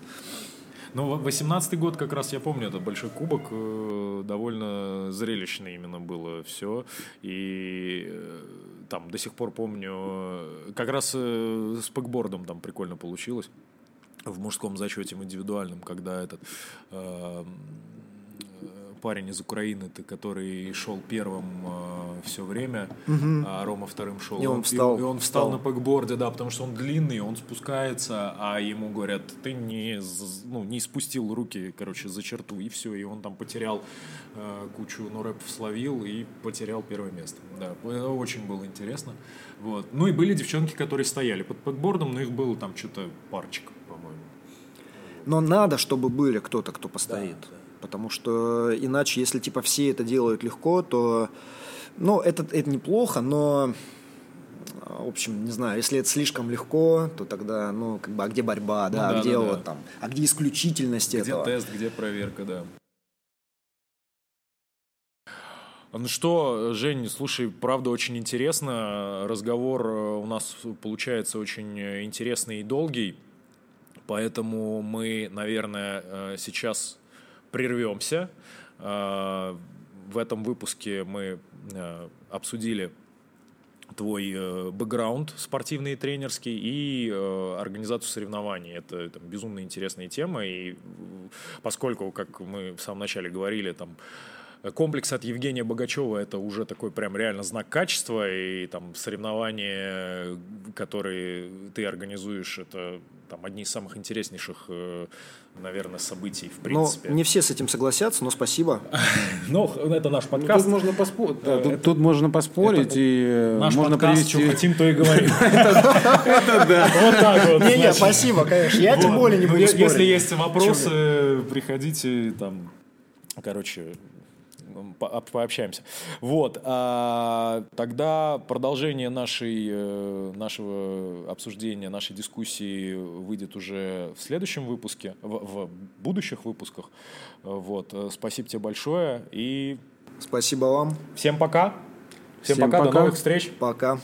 Ну, 18-й год как раз, я помню, это большой кубок, э, довольно зрелищно именно было все, и э, там до сих пор помню, э, как раз с пэкбордом там прикольно получилось в мужском зачете в индивидуальном, когда этот э, парень из Украины, ты, который шел первым э, все время, угу. а Рома вторым шел. И он встал. И, и он встал, встал на пэкборде, да, потому что он длинный, он спускается, а ему говорят, ты не, ну, не спустил руки, короче, за черту, и все, и он там потерял э, кучу норэпов словил и потерял первое место. Да, это очень было интересно. Вот. Ну и были девчонки, которые стояли под пэкбордом, но их было там что-то парочка. Но надо, чтобы были кто-то, кто постоит. Да, да. Потому что иначе, если типа все это делают легко, то ну, это, это неплохо, но в общем, не знаю, если это слишком легко, то тогда, ну, как бы, а где борьба, да, ну, да а где да, вот да. там, а где исключительность где этого? Где тест, где проверка, да. Ну что, Жень, слушай, правда очень интересно. Разговор э, у нас получается очень интересный и долгий. Поэтому мы, наверное, э, сейчас прервемся. Э, в этом выпуске мы э, обсудили твой бэкграунд спортивный и тренерский и организацию соревнований. Это, это безумно интересная тема, и поскольку, как мы в самом начале говорили, там комплекс от Евгения Богачева это уже такой прям реально знак качества, и там соревнования, которые ты организуешь, это там одни из самых интереснейших, э, наверное, событий в принципе. Ну, не все с этим согласятся, но спасибо. Ну, это наш подкаст. Тут можно поспорить, э, тут можно поспорить и э, Наш можно подкаст, что привести... хотим, то и говорим. Это да. Вот так вот. Не-не, значит. спасибо, конечно. Я тем более не Ну, буду спорить. Если есть вопросы, приходите там, короче, по- пообщаемся. Вот. а, тогда продолжение нашей, э, нашего обсуждения, нашей дискуссии выйдет уже в следующем выпуске, в, в будущих выпусках. Вот. Э, Спасибо тебе большое и Спасибо вам. всем пока. Всем, Всем пока, пока. до новых встреч. Пока.